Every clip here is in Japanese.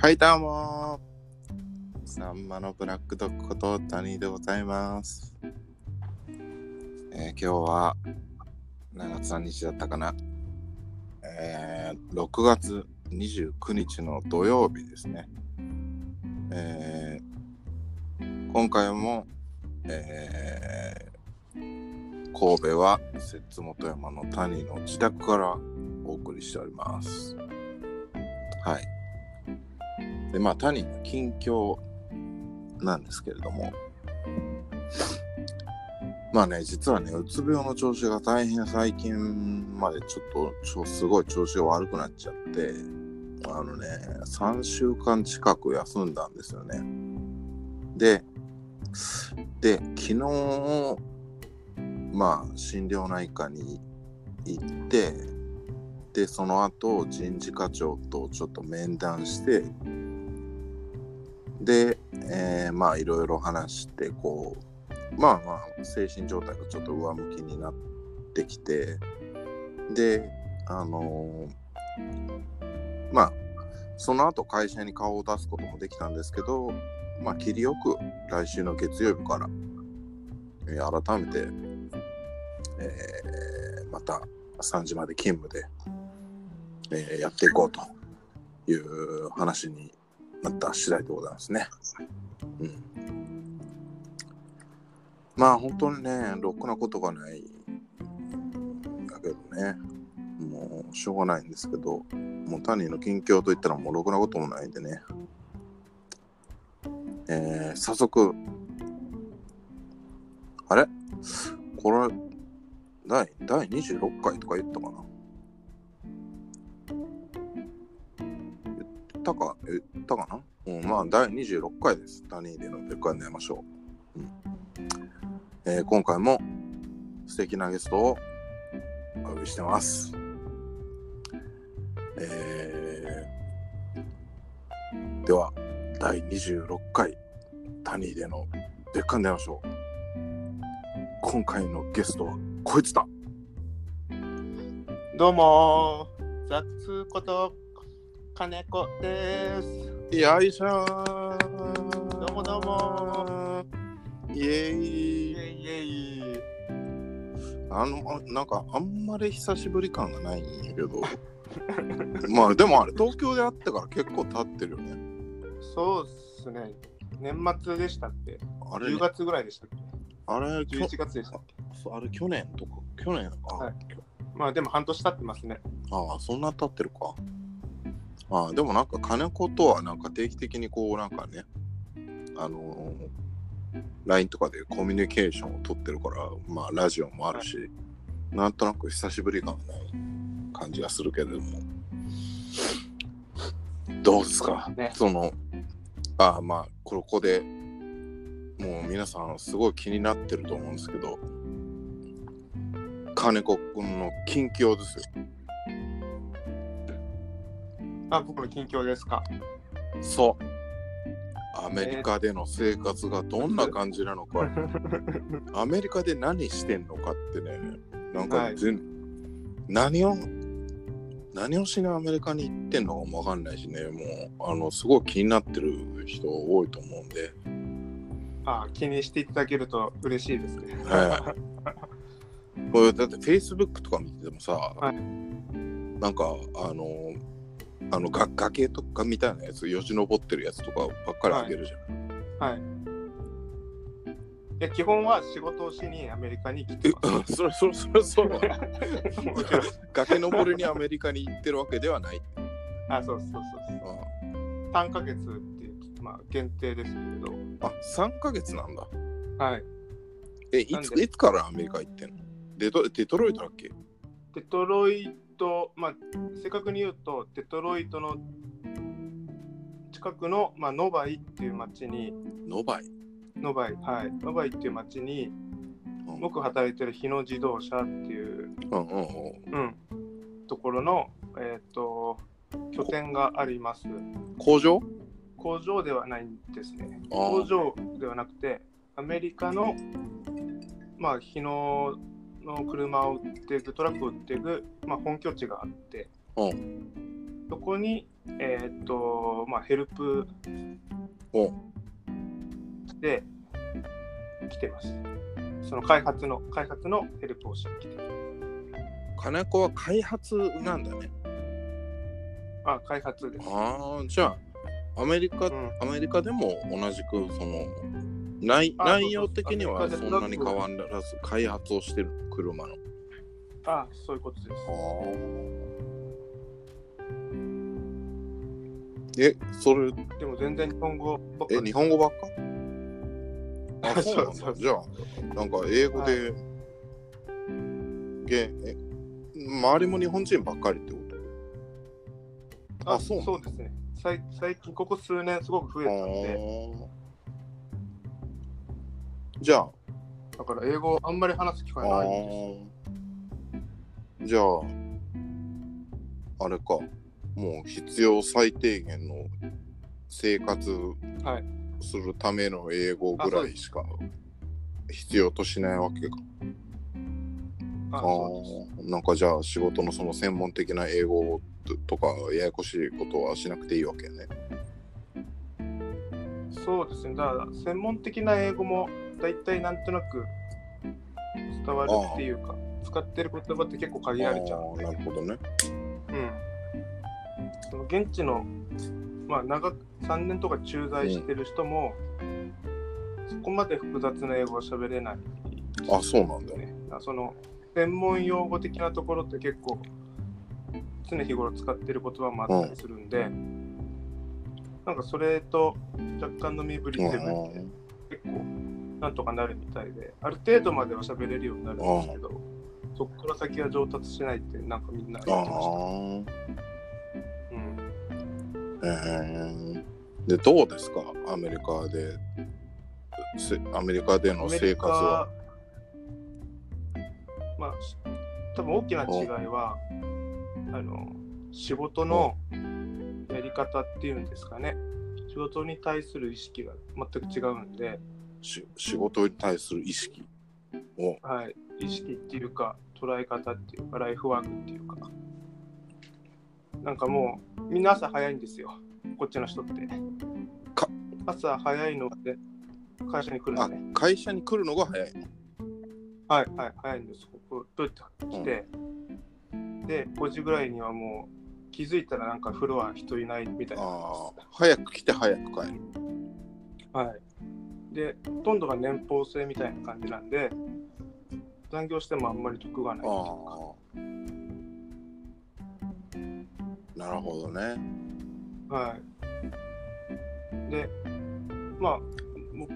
はい、どうもサンマのブラックドッグこと谷でございます。えー今日は何月何日だったかなえー6月29日の土曜日ですね。えー今回も、えー神戸は摂津本山の谷の自宅からお送りしております。はい。で、まあ、谷の近況なんですけれども、まあね、実はね、うつ病の調子が大変最近までちょっとすごい調子が悪くなっちゃって、あのね、3週間近く休んだんですよね。で、で、昨日、まあ、心療内科に行って、で、その後、人事課長とちょっと面談して、で、えーまあ、いろいろ話して、こう、まあまあ、精神状態がちょっと上向きになってきて、で、あのーまあ、その後会社に顔を出すこともできたんですけど、まあ、切りよく来週の月曜日から、えー改めて、えーまた3時まで勤務で、えーやっていこうという話になった次第でございますね。うん。まあ本当にね、ろくなことがないだけどね、もうしょうがないんですけど、もう谷の近況といったらもうろくなこともないんでね、えー早速、あれ？これ、第第26回とか言ったかな？たか言ったかな？うん、まあ、第26回です。谷での別館でやりましょう。うんえー今回も素敵なゲストをお呼びしてます。えーでは、第26回谷での別館でやりましょう。今回のゲストはこいつだどうもー、ザッツこと金子です。よいしょーどうもどうもイエーイイェイイェイ。あのあなんかあんまり久しぶり感がないんやけど まあでもあれ東京で会ってから結構経ってるよねそうっすね。年末でしたっけ？あれ、?10 ね、月ぐらいでしたっけ？あれきょ ?11 月でしたっけ？あれ去年とか去年あ、はいまあでも半年経ってますね。ああそんな経ってるかああでもなんか金子とはなんか定期的にこうなんかねあのー LINE とかでコミュニケーションを取ってるからまあラジオもあるし、なんとなく久しぶり感がない感じがするけれども。どうですか、ね。そのああまあここでもう皆さんすごい気になってると思うんですけど金子くんの近況ですよあ、僕の近況ですか。そう。アメリカでの生活がどんな感じなのか、アメリカで何してんのかってね、なんはいか全、何を、何をしにアメリカに行ってんのかもわかんないしね、もう、あの、すごい気になってる人多いと思うんで、あ、気にしていただけると嬉しいですね。はい。これだって Facebook とか見ててもさ、はいなんか、あの、あのが崖とかみたいなやつ、よじ登ってるやつとかばっかりあげるじゃん。はい。いや、基本は仕事をしにアメリカに来てえます。それそれそれそう 崖登りにアメリカに行ってるわけではない。あ、そうそうそうそう。3ヶ月っていう、まあ、限定ですけど、あ、3ヶ月なんだ。はい。え、いついつからアメリカ行ってんの？デトデトロイトだっけ？デトロイト、まあ、正確に言うと、デトロイトの近くの、まあ、ノバイっていう町に、ノバイ？ノバイ、はい、ノバイっていう町に、うん僕働いてる日野自動車っていう、うんうんうん。うん、ところの、えっ、と、拠点があります。工場？工場ではないんですね。工場ではなくて、アメリカの、まあ、日野の車を売っていく、トラックを売っていく、まあ、本拠地があって、うん。そこに、えーっと、まあ、ヘルプおで来てます。その開発の、開発のヘルプをしに来てる。金子は開発なんだね。あ、開発です。ああ、じゃあ、アメリカ、うんアメリカでも同じく、その、内内容的にはそんなに変わらず、開発をしてる車の。あ、そういうことです。え、それ、でも全然日本語ばっか。え、り日本語ばっか？あ、そうなんそうそうだ。じゃあ、なんか英語で、げえ周りも日本人ばっかりってこと？ああそうそうですね。最。最近、ここ数年すごく増えたんで、じゃあ、だから英語あんまり話す機会あないんです。ーじゃあ、あれか、もう必要最低限の生活はいするための英語ぐらいしか必要としないわけか。ああなんかじゃあ仕事のその専門的な英語とかややこしいことはしなくていいわけね。そうですね。だから専門的な英語も大体なんとなく伝わるっていうか、使ってる言葉って結構限られちゃうんで。なるほどね。うん、その現地の、まあ、長く3年とか駐在してる人も、そこまで複雑な英語は喋れない、あ、そうなんだ。ね。その専門用語的なところって結構常日頃使ってる言葉もあったりするんで、なんかそれと若干の身振り手振りで結構なんとかなるみたいで、ある程度までは喋れるようになるんですけど、そこから先は上達しないってなんかみんなあ言ってました。あうんー。えー、で、どうですか？アメリカで、せアメリカでの生活は。まあ、し多分大きな違いは、あの、仕事のやり方っていうんですかね。仕事に対する意識が全く違うんで、し仕事に対する意識を。はい、意識っていうか、捉え方っていうか、ライフワークっていうか。なんかもう、みんな朝早いんですよ。こっちの人って。か朝早いので、会社に来るあんで、ね。会社に来るのが早いの。はいはい、早いんです。ここ、どうやって来て、で、5時ぐらいにはもう気づいたらなんかフロア人いないみたいな早く来て早く帰る。はい。で、ほとんどが年俸制みたいな感じなんで、残業してもあんまり得がないっていうか。ああ。なるほどね。はい。で、まあ、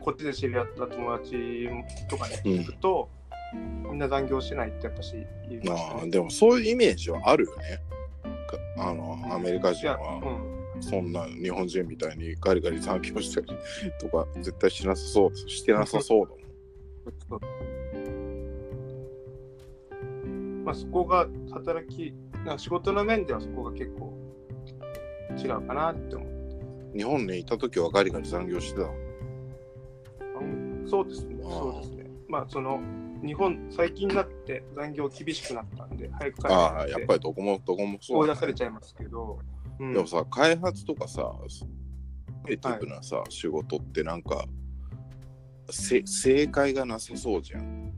こっちで知り合った友達とかね、うん聞くと、みんな残業しないってやっぱし言いまね。ああでもそういうイメージはあるよね。かあのアメリカ人はうん。そんな日本人みたいにガリガリ残業したりとか絶対しなさそうしてなさそうだもん。まあ、そこが働き、なんか仕事の面ではそこが結構違うかなって思う。日本にいた時はガリガリ残業してたの。そうですね、そうですね。まあ、その、日本、最近になって残業厳しくなったんで、早く帰ってああ、やっぱりどこもどこもそう追い、出されちゃいますけど、うん。でもさ、開発とかさ、クリエイティブなさ、仕事ってなんか、せ正解がなさそうじゃん。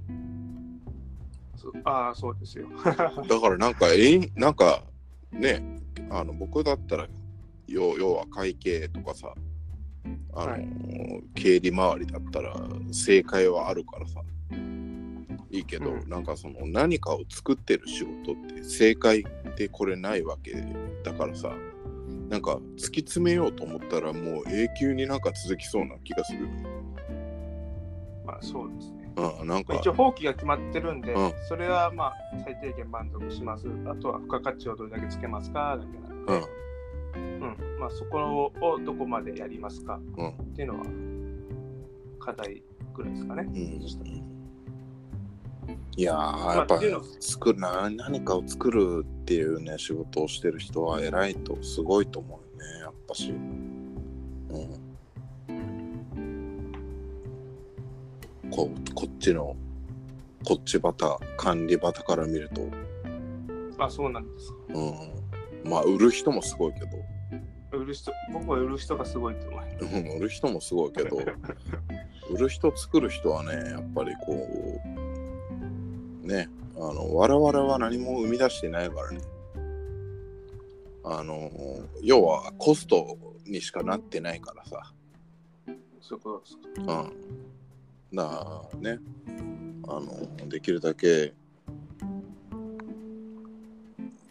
そああ、そうですよ。だからなんか、えいなんか、ね、あの僕だったら、要要は会計とかさ、あの、はい。経理周りだったら正解はあるからさ、いいけど、うん。なんかその何かを作ってる仕事って正解ってこれないわけだからさ、なんか突き詰めようと思ったらもう永久になんか続きそうな気がする。まあ、そうですね。うん、なんか一応、放棄が決まってるんで、うんそれはまあ、最低限満足します。あとは付加価値をどれだけつけますかだけなんで、うん、うんまあ、そこをどこまでやりますかうん、っていうのは課題ぐらいですかね。うん。いやー、あやっぱ作るな何かを作るっていうね仕事をしてる人は偉いとすごいと思うよねやっぱし。うん。ここっちのこっちバタ管理バタから見ると、あ、そうなんですか。うん、まあ売る人もすごいけど、売る人、僕は売る人がすごいと思う。うん売る人もすごいけど 売る人作る人はねやっぱりこうねあの我々は何も生み出してないからね。あの要はコストにしかなってないからさ。そういうことですか。うん。だからねあのできるだけ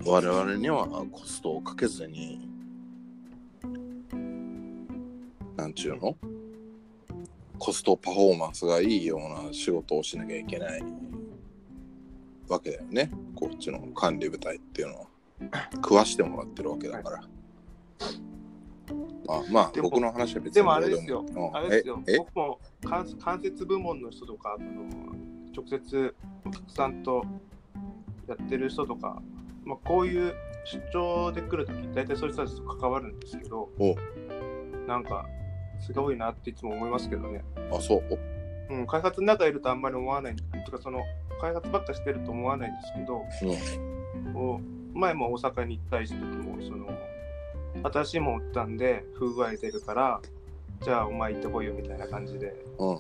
我々にはコストをかけずになんちゅうの？コストパフォーマンスがいいような仕事をしなきゃいけないわけだよね。こっちの管理部隊っていうのは食わしてもらってるわけだから、あまあでも僕の話は別にでもあれですよ。あれですよ。ええ？僕も関関節部門の人とか、あの直接お客さんとやってる人とか、まあ、こういう出張で来るとき、大体そういう人たちと関わるんですけどお、なんか、すごいなっていつも思いますけどね。あそう？うん、開発の中いるとあんまり思わない。とか、その、開発ばっかしてると思わないんですけど、う。んこう前も大阪に行ったりした時も、その、新しいもん売ったんで、不具合出るから、じゃあお前行ってこいよみたいな感じでう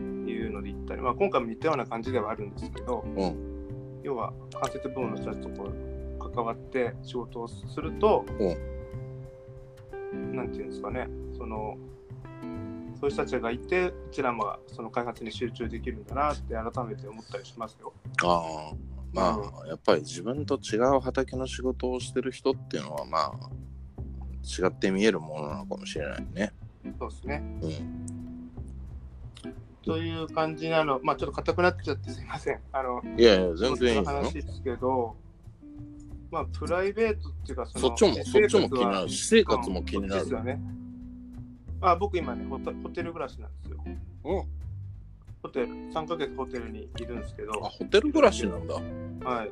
ん。いうので行ったり、まあ、今回も似たような感じではあるんですけど、うん。要は関節部門の人たちとこう関わって仕事をすると、なんていうんですかね、その、そういう人たちがいて、うちらもその開発に集中できるんだなって改めて思ったりしますよ。ああまあ、やっぱり自分と違う畑の仕事をしてる人っていうのはまあ違って見えるものなのかもしれないね。そうですね。うん。という感じなの、まあちょっと硬くなっちゃってすいません。あの、いやいや全然いい。話ですけど、まあプライベートっていうかその、そっちも私そっちも気になる。私生活も気になるです。よね。あ僕今ねホテ、ホテル暮らしなんですよ。うん。ホテル、3ヶ月ホテルにいるんですけど、あホテル暮らしなんだ。はい。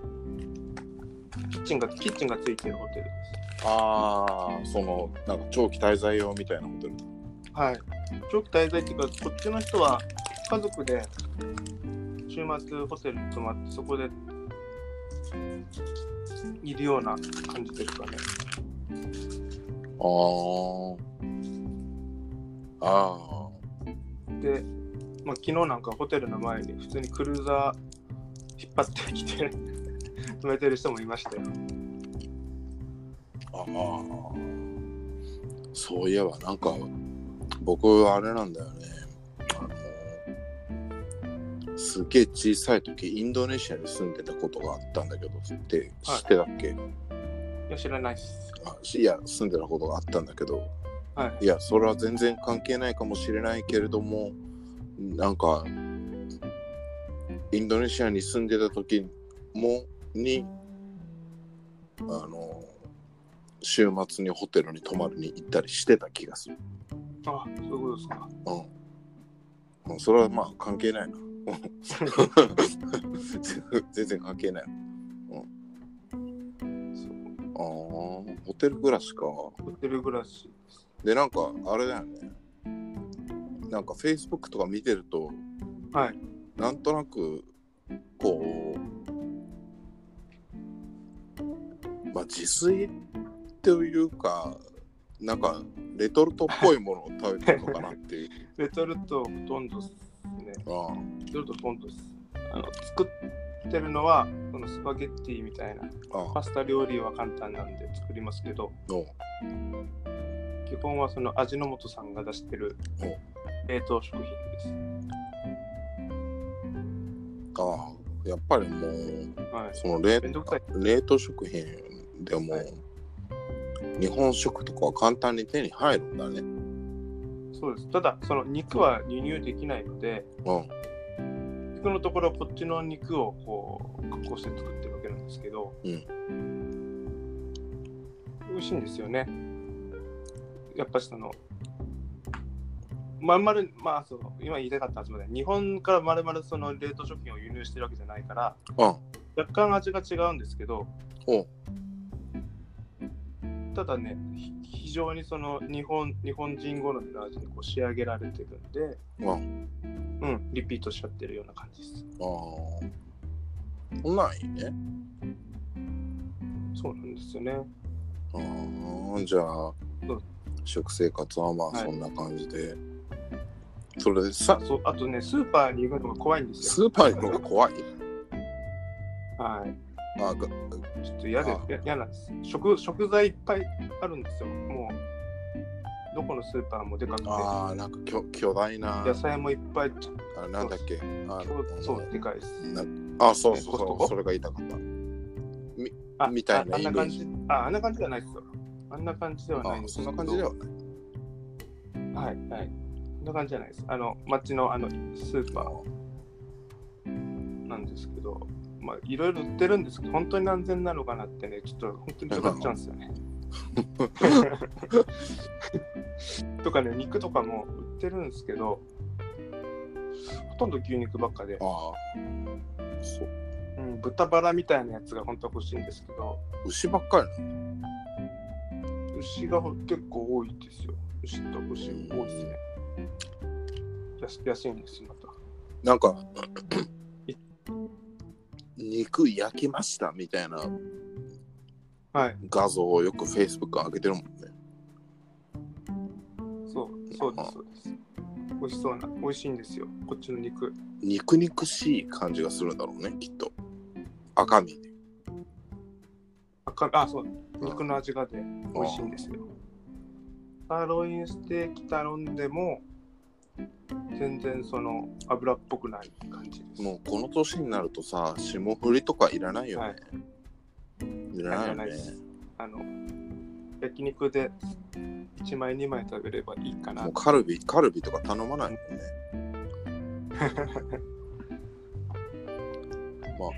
キッチンが、キッチンがついてるホテルです。ああそのなんか長期滞在用みたいなホテル。はい。長期滞在っていうか、こっちの人は家族で週末ホテルに泊まって、そこでいるような感じですかね。ああ。ああ。で、まあ、昨日なんかホテルの前に普通にクルーザー引っ張ってきて 止めてる人もいましたよ。ああ。そういえばなんか僕あれなんだよね。あのすげえ小さい時インドネシアに住んでたことがあったんだけどって知ってたっけ、いや、知らないっす。あいや住んでたことがあったんだけどはい。いやそれは全然関係ないかもしれないけれどもなんかインドネシアに住んでた時もにあの週末にホテルに泊まりに行ったりしてた気がする。あ、そういうことですか。うん。うんそれはまあ関係ないな。全然関係ない。ああ、ホテル暮らしか。ホテル暮らしでなんかあれだよね。なんか Facebook とか見てると、はい。なんとなく、こう、まあ自炊というか、なんかレトルトっぽいものを食べてるのかなっていう。レトルトほとんどですね。あレトルトほとんどです。あの作ってるのは、そのスパゲッティみたいな、あ、あパスタ料理は簡単なんで作りますけど、お基本はその味の素さんが出してる冷凍食品です。ああ、やっぱりもう、はい。その冷。冷凍食品でも、はい日本食とかは簡単に手に入るんだね。そうです。ただ、その肉は輸入できないので、うん。肉のところこっちの肉をこう加工して作ってるわけなんですけど、うん美味しいんですよね。やっぱりその、まん丸、まあそう、今言いたかったはずまで、日本からまるまるその冷凍食品を輸入してるわけじゃないから、あ若干味が違うんですけど、おただね、ひ非常にその日本日本人好みの味にこう仕上げられてるんで、あうん、リピートしちゃってるような感じです。ああ。そんなんいいね。そうなんですよね。ああ、じゃあ、食生活はまあはいそんな感じで、それでさそうあとね、スーパーに行くのが怖いんですよ。スーパーに行くのが怖い？はい。あがちょっと嫌で嫌なんです食。食材いっぱいあるんですよ。もう、どこのスーパーもでかくて、あーなんか巨巨大な野菜もいっぱい、あなんだっけ？あそうそう、でかいです。なあそうそうそう それが言いたかったあみたいなああんな感じ？あ、あんな感じではないですよ。あんな感じではないんですあそんな感じではない。は。い、はい。そんな感じじゃないです。あの、町のあのスーパー。なんですけど、まあ、いろいろ売ってるんですけど、本当に安全なのかなってね、ちょっと本当に疑っちゃうんですよね。とかね、肉とかも売ってるんですけど、ほとんど牛肉ばっかで、ああそう。うん、豚バラみたいなやつが本当は欲しいんですけど、牛ばっかり牛が結構多いですよ。牛と牛多いですね。安安いんですよ、また。なんかい肉焼きましたみたいなはい、画像をよく Facebook 上げてるもんねそう、そうです、そうです。美味しそうな、美味しいんですよ、こっちの肉。肉肉しい感じがするんだろうねきっと赤身で赤あ、そう、肉の味がで美味しいんですよ。サーロインステーキ頼んでも、全然その油っぽくない感じです。もうこの年になるとさ霜降りとかいらないよね、はい。い、らないよね。あの、焼肉で1枚2枚食べればいいかな。もう。カルビカルビとか頼まないもんね。まあ。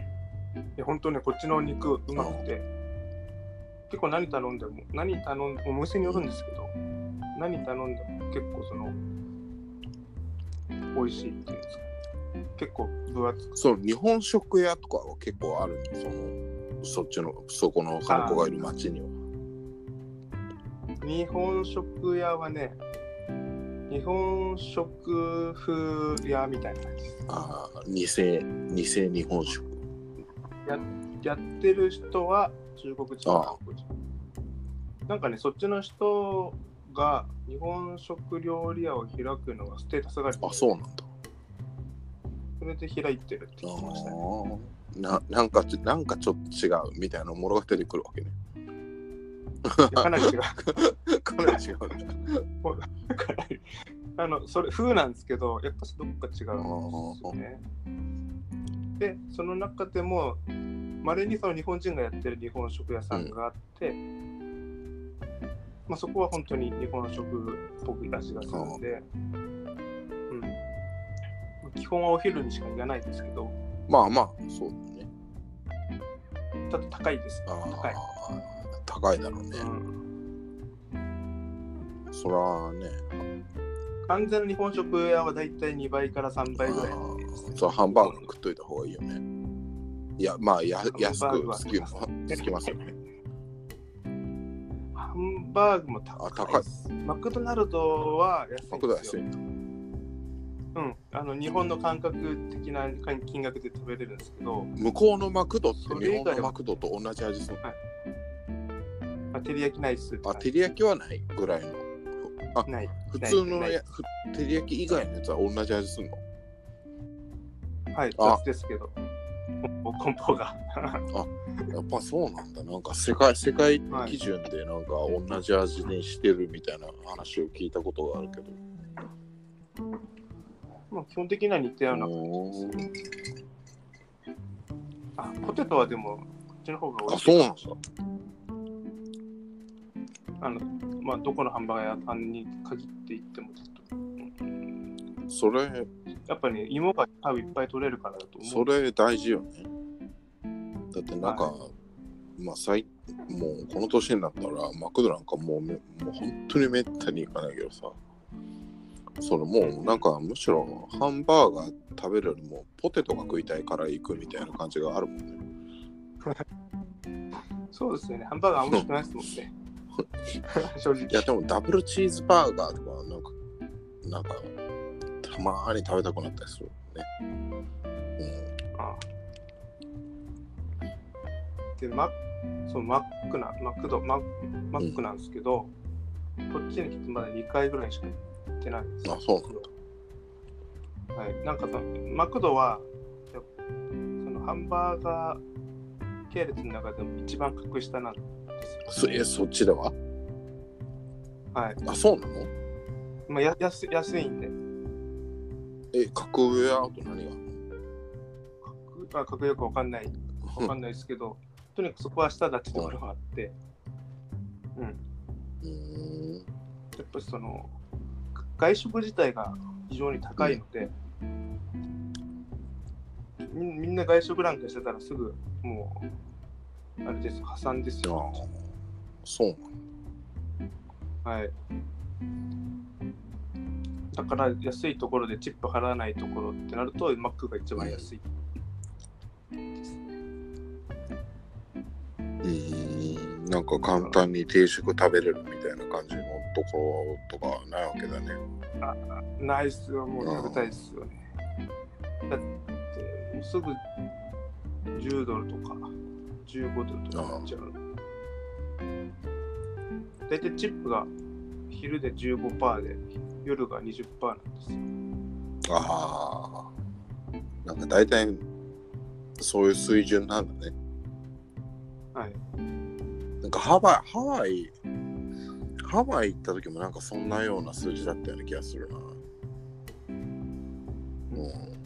いや本当ね、こっちのお肉うまくて、結構何頼んでも、何頼んでも、お店によるんですけど、何頼んでも結構その、美味しいっていうんですか、結構分厚く。そう日本食屋とかは結構あるのそのそっちのそこの彼女がいる町には日本食屋はね、日本食風屋みたいな感じです。ああ偽偽日本食やってる人は中国人韓国人。なんかね、そっちの人が日本食料理屋を開くのがステータスがある。あそうなんだ。それで開いてるって聞きましたね。ななんかちなんかちょっと違うみたいなものが出てくるわけね。かなり違う。かなり違う かなり。あのそれ風なんですけど、やっぱどっか違うんですよね。で、その中でも、まれにその日本人がやってる日本食屋さんがあって、まあ、そこは本当に日本食っぽく味がするんで、うん、基本はお昼にしか行かないですけど、まあまあそうだね。ちょっと高いです。高い。高いだろうね、うん、そらね。完全な日本食屋はだいたい2倍から3倍ぐらいね。ーそうハンバーグ食っといた方がいいよねいやまあや安くつきつきますよね。ハンバーグも高いです。マクドナルドは安いマい。うん、あの日本の感覚的な金額で食べれるんですけど、向こうのマクドって日本のマクドと同じ味するまあ、照り焼きないっすあ照り焼きはないぐらいの。ない。普通のやふ照り焼き以外のやつは同じ味するの？はい、あ。雑ですけど。梱包が。やっぱそうなんだなんか世界世界はい基準でなんか同じ味にしてるみたいな話を聞いたことがあるけど、まあ、基本的には似たような。おーあ、ポテトはでも、こっちの方が美あ味しい。そうなんだあの、まあ、どこのハンバーガー屋さんに限って言ってもちょっと、それやっぱり、ね、芋が多分いっぱい取れるからだと思う。それ大事よねだってなんか、はまあ最もうこの年になったらマクドなんかもうめもう本当にめったに行かないけどさそれもうなんかむしろハンバーガー食べるよりもポテトが食いたいから行くみたいな感じがあるもんねそうですよね。ハンバーガー美味しくないですもんね。正直。いやでもダブルチーズバーガーとかなんかなんかたまーに食べたくなったりするね。あで、マそうマックな、マクド、ママックなんですけど、こっちに来てまだ2回ぐらいしか行ってないです。あそうなんだはい。なんかその、マクドは、そのハンバーガー系列の中でも一番格下なんですよ。そえそっちでは？はい。あそうなの？まあ、や安い安いんで、え格上はあと何が？格あ格よくわかんない、わかんないですけど、とにかくそこは下だってところがあって、うん。うーんやっぱりその外食自体が非常に高いので、みみんな外食なんかしてたらすぐもうあれですよ破産ですあよ。そうはい。だから安いところでチップ払わないところってなるとマックが一番安い。うーんなんか簡単に定食食べれるみたいな感じのところとかはないわけだねナイスはもう食べたいですよね。だってもうすぐ10ドルとか15ドルとかなっちゃう。大体チップが昼で15%で夜が20%なんですよ。ああなんか大体そういう水準なんだねはい。なんかハワイハワイハワイ行った時もなんかそんなような数字だったような気がするなうん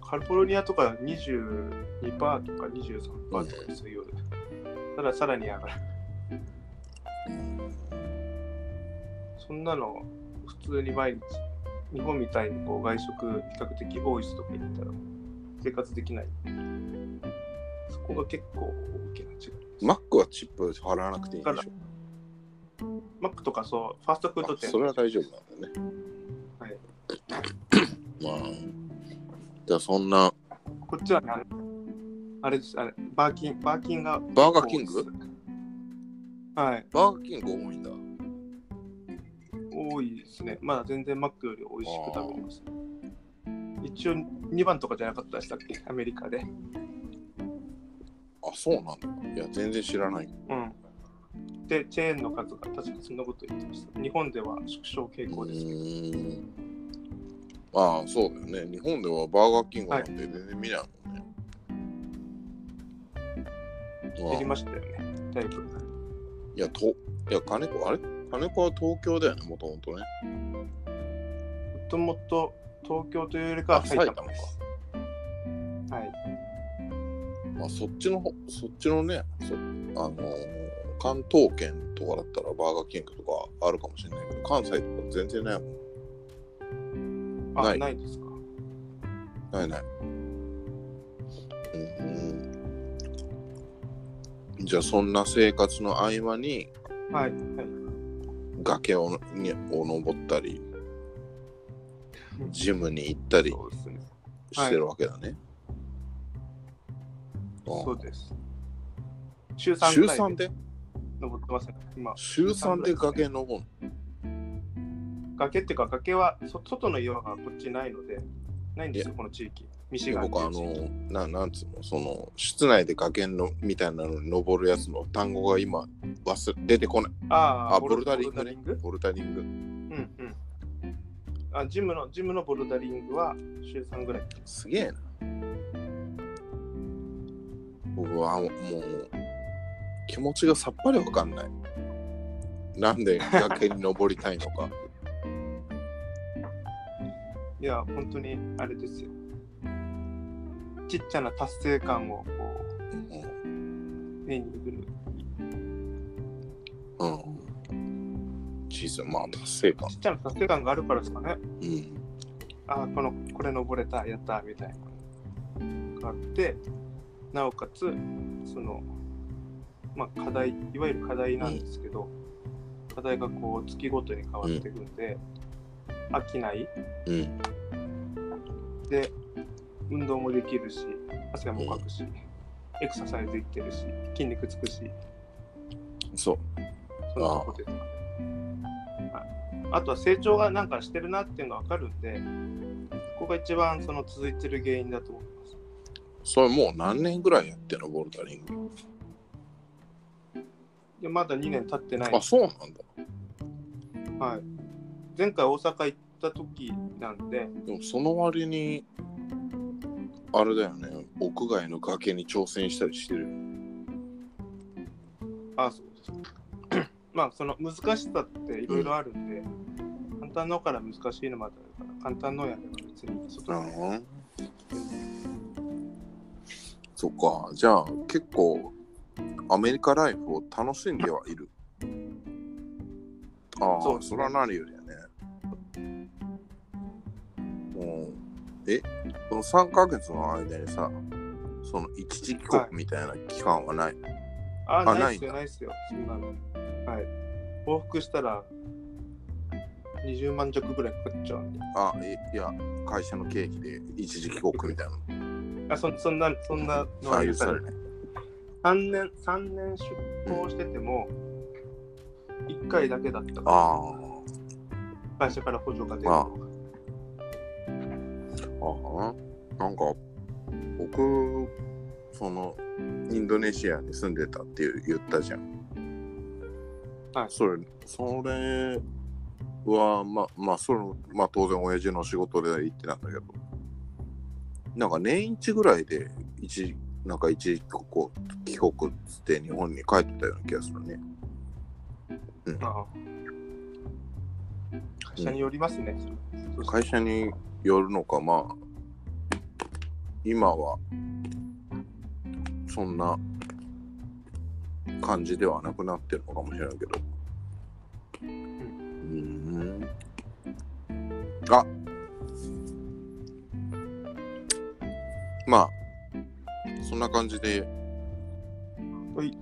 カリフォルニアとか22%とか23%とかですよ、夜。たださらに上がる。そんなの普通に毎日、日本みたいにこう外食比較的多い人とか行ったら生活できない。そこが結構大きな違い。マックはチップ払わなくていいんでしょマックとかそう、ファーストフード店あそれは大丈夫なんだねはいまあじゃあそんなこっちはね、あれあれです、あれ、バーキン、バーキンが。バーガーキング？はい、バーガーキング多いんだ多いですね。まだ全然マックより美味しく食べれます。一応2番とかじゃなかったでしたっけ？アメリカで。あそうなんだいや全然知らないうん。で、チェーンの数が確かそんなこと言ってました。日本では縮小傾向うですけど。ああそうだよね日本ではバーガーキングなんて全然見ないもんね、減りましたよね。だいぶ。いやといや金子あれ？金子は東京だよねもともとねもともと東京というよりかはあ埼玉です。はい。まあそっちの方そっちのねそあのー関東圏とかだったらバーガーキングとかあるかもしれないけど関西とか全然ないもんあ、ないないですか？ないない。うん。じゃあそんな生活の合間にはい。はい。崖をにを登ったりジムに行ったり。してるわけだね。そうです。週3週ぐらい3で？登ってますね。今。週3で崖登る崖っていうか崖はそ外の岩がこっちないので、ないんですよ、この地域。ミシガン僕あ。のななんつうのその室内で崖のみたいなのに登るやつの単語が今忘れ出てこない。ああボルダリングねボルダリング？ボルダリング。うんうん。あジムのジムのボルダリングは週3ぐらい。すげえな。僕はもう気持ちがさっぱりわかんない。なんで崖に登りたいのか。いや、本当にあれですよ。ちっちゃな達成感をこうんう、目にぐる。うん。小さい、まあ達成感ち。っちゃな達成感があるからですかね。うん。あこの、これ登れた、やった、みたいなのがあって、なおかつ、その、まあ、課題、いわゆる課題なんですけど、課題がこう、月ごとに変わっていくんで、飽きない。うん。で、運動もできるし、汗もかくし、エクササイズできてるし、筋肉つくし、そう。そんなとこですかね。はいあとは成長がなんかしてるなっていうのが分かるんで、ここが一番その続いてる原因だと思います。それもう何年ぐらいやってんの、ボルダリング？でまだ2年経ってないあ、そうなんだ。はい。前回大阪行った時なんで、でもその割に、あれだよね、屋外の崖に挑戦したりしてる。あ、そうです。まあ、その難しさっていろいろあるんで、簡単のから難しいのまであるから、簡単のやれば別に外でうん。そっか、じゃあ結構アメリカライフを楽しんではいる。ああ、そそれは何よりえ、この3ヶ月の間にさ、その一時帰国みたいな期間はない？あ、あないっすよ、ないっすよ、そんなの。はい。往復したら20万弱ぐらいかかっちゃうんで。あ、いいや、会社の経費で一時帰国みたいな。あそそんな、そんなのあは許されない。3年、三年出向してても、1回だけだったから、あ会社から補助が出る。あ、ああ、なんか、僕、その、インドネシアに住んでたっていう言ったじゃん。はいそれ、それは、まあ、まあ、それ、まあ、当然、親父の仕事で行ってたんだけど、なんか年一ぐらいで、一、なんか一時帰国帰国っつって日本に帰ってたような気がするね。ああ会社によりますね。そ会社によるのか、まあ、今は、そんな感じではなくなってるのかもしれないけど。うーん。あ。まあ、そんな感じで、はい。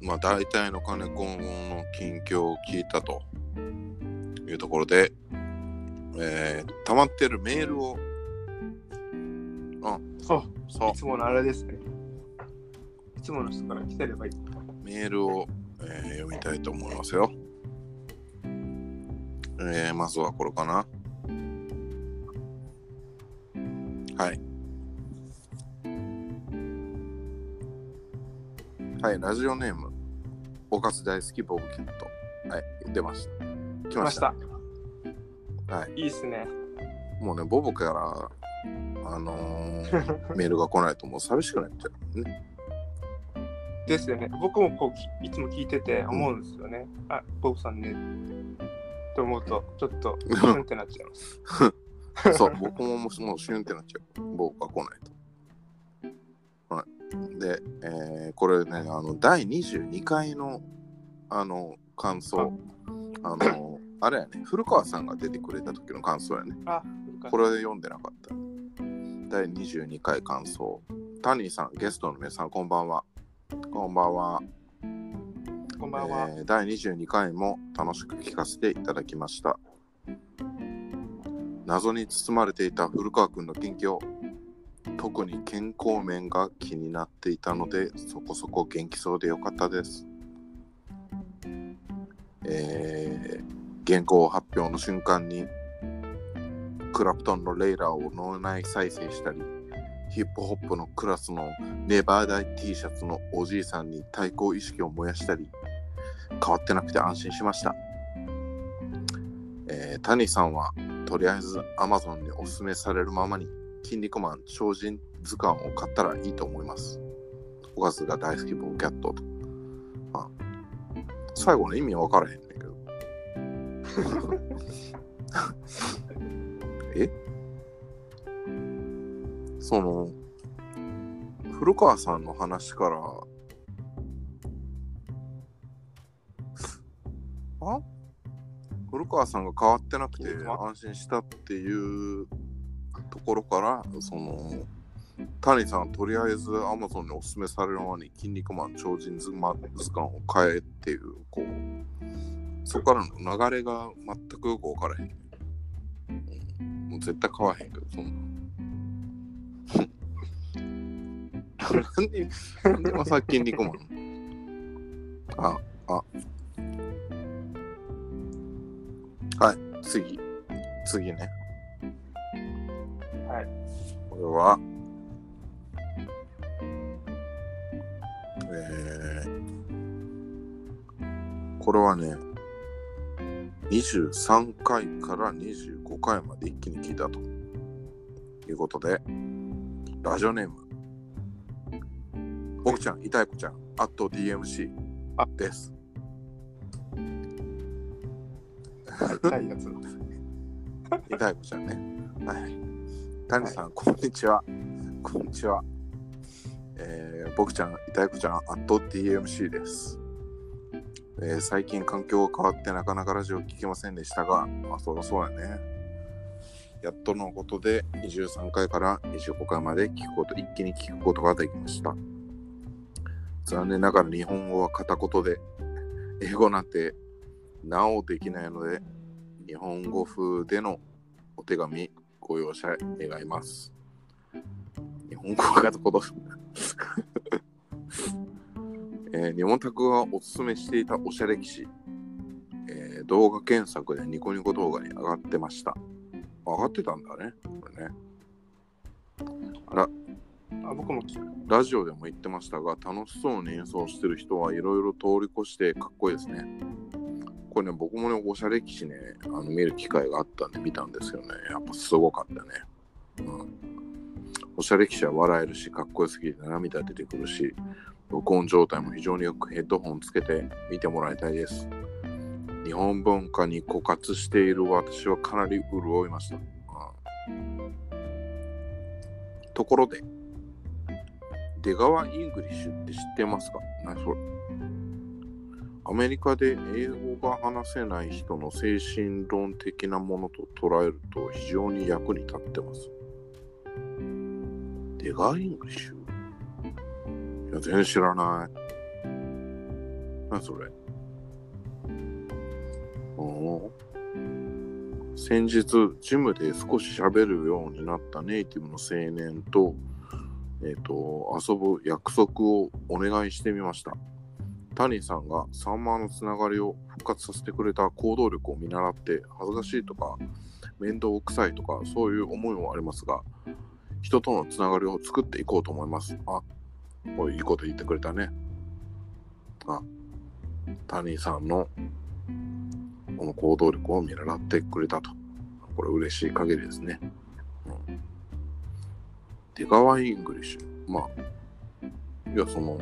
まあ、大体の金子の近況を聞いたというところで、えー、溜まってるメールを、あそうい、つものあれですね。いつもの人から来てればいい。メールを、えー読みたいと思いますよ。えー、まずはこれかな。はい。はい、ラジオネーム、おかず大好きボブキャット。はい、出ました。来まし。たた。はい。いいっすね。もうね、ボブから、あのー メールが来ないともう寂しくなっちゃう。ね。ですよね。僕もこうきいつも聞いてて思うんですよね。あ、ボブさんね。と思うと、ちょっと、うんってなっちゃいます。そう、僕ももうもうシュンってなっちゃう。僕が来ないと。はい。で、えーこれね、あの、第22回の、あの、感想。あの、あれやね、古川さんが出てくれた時の感想やね。あ、これで読んでなかった。第22回感想。タニーさん、ゲストの皆さん、こんばんは。こんばんは。こんばんは。えー第22回も楽しく聞かせていただきました謎に包まれていた古川君の近況特に健康面が気になっていたのでそこそこ元気そうでよかったですえー原稿発表の瞬間にクラプトンのレイラーを脳内再生したりヒップホップのクラスのネバーダイ T シャツのおじいさんに対抗意識を燃やしたり変わってなくて安心しました。えー、谷さんはとりあえず Amazon におすすめされるままに筋肉マン超人図鑑を買ったらいいと思います。おかずが大好きボーキャットと。あ最後の意味わからへん。え？その古川さんの話からあ？古川さんが変わってなくて安心したっていうところからその谷さんとりあえず Amazon におすすめされるのに「筋肉マン超人図鑑」を買えっていうこうそこからの流れが全くよく分からへん、うん、もう絶対買わへんけどそんな。なんでなんでまさ筋肉マンああ。はい次。次ね。はい。これは。えー、これはね23回から25回まで一気に聞いたということで、ラジオネーム、僕ちゃん、痛い子ちゃん、あと DMC あです。痛いやつ。痛 い子ちゃんね。はい。谷さん、こんにちは。こんにちは。えー、僕ちゃん、痛い子ちゃん、あと DMC です。えー最近環境が変わってなかなかラジオを聞けませんでしたが、まあそりゃそうやね。やっとのことで23回から25回まで聞くこと、一気に聞くことができました。残念ながら日本語は片言で、英語なんてなおできないので、日本語風でのお手紙ご容赦願います。日本語が片言。えー、日本拓がおすすめしていたおしゃれ騎士、えー動画検索でニコニコ動画に上がってました。上がってたんだね。これね。あら、あ僕も。ラジオでも言ってましたが、楽しそうに演奏してる人はいろいろ通り越してかっこいいですね。これね、僕もね、おしゃれ騎士ね、あの見る機会があったんで見たんですけどね、やっぱすごかったね。うん。おしゃれ騎士は笑えるし、かっこよすぎて涙出てくるし、録音状態も非常によくヘッドホンつけて見てもらいたいです。日本文化に枯渇している私はかなり潤いました。ところで、出川イングリッシュって知ってますか？何それ？アメリカで英語が話せない人の精神論的なものと捉えると非常に役に立ってます。出川イングリッシュ？いや、全然知らない。何それ？おー先日、ジムで少し喋るようになったネイティブの青年と、えっ、と、遊ぶ約束をお願いしてみました。谷さんがサンマのつながりを復活させてくれた行動力を見習って恥ずかしいとか面倒くさいとかそういう思いもありますが人とのつながりを作っていこうと思います。あ、これいいこと言ってくれたね。あ、谷さんのこの行動力を見習ってくれたと。これ嬉しい限りですね。うん。出川イングリッシュ。まあ、いや、その、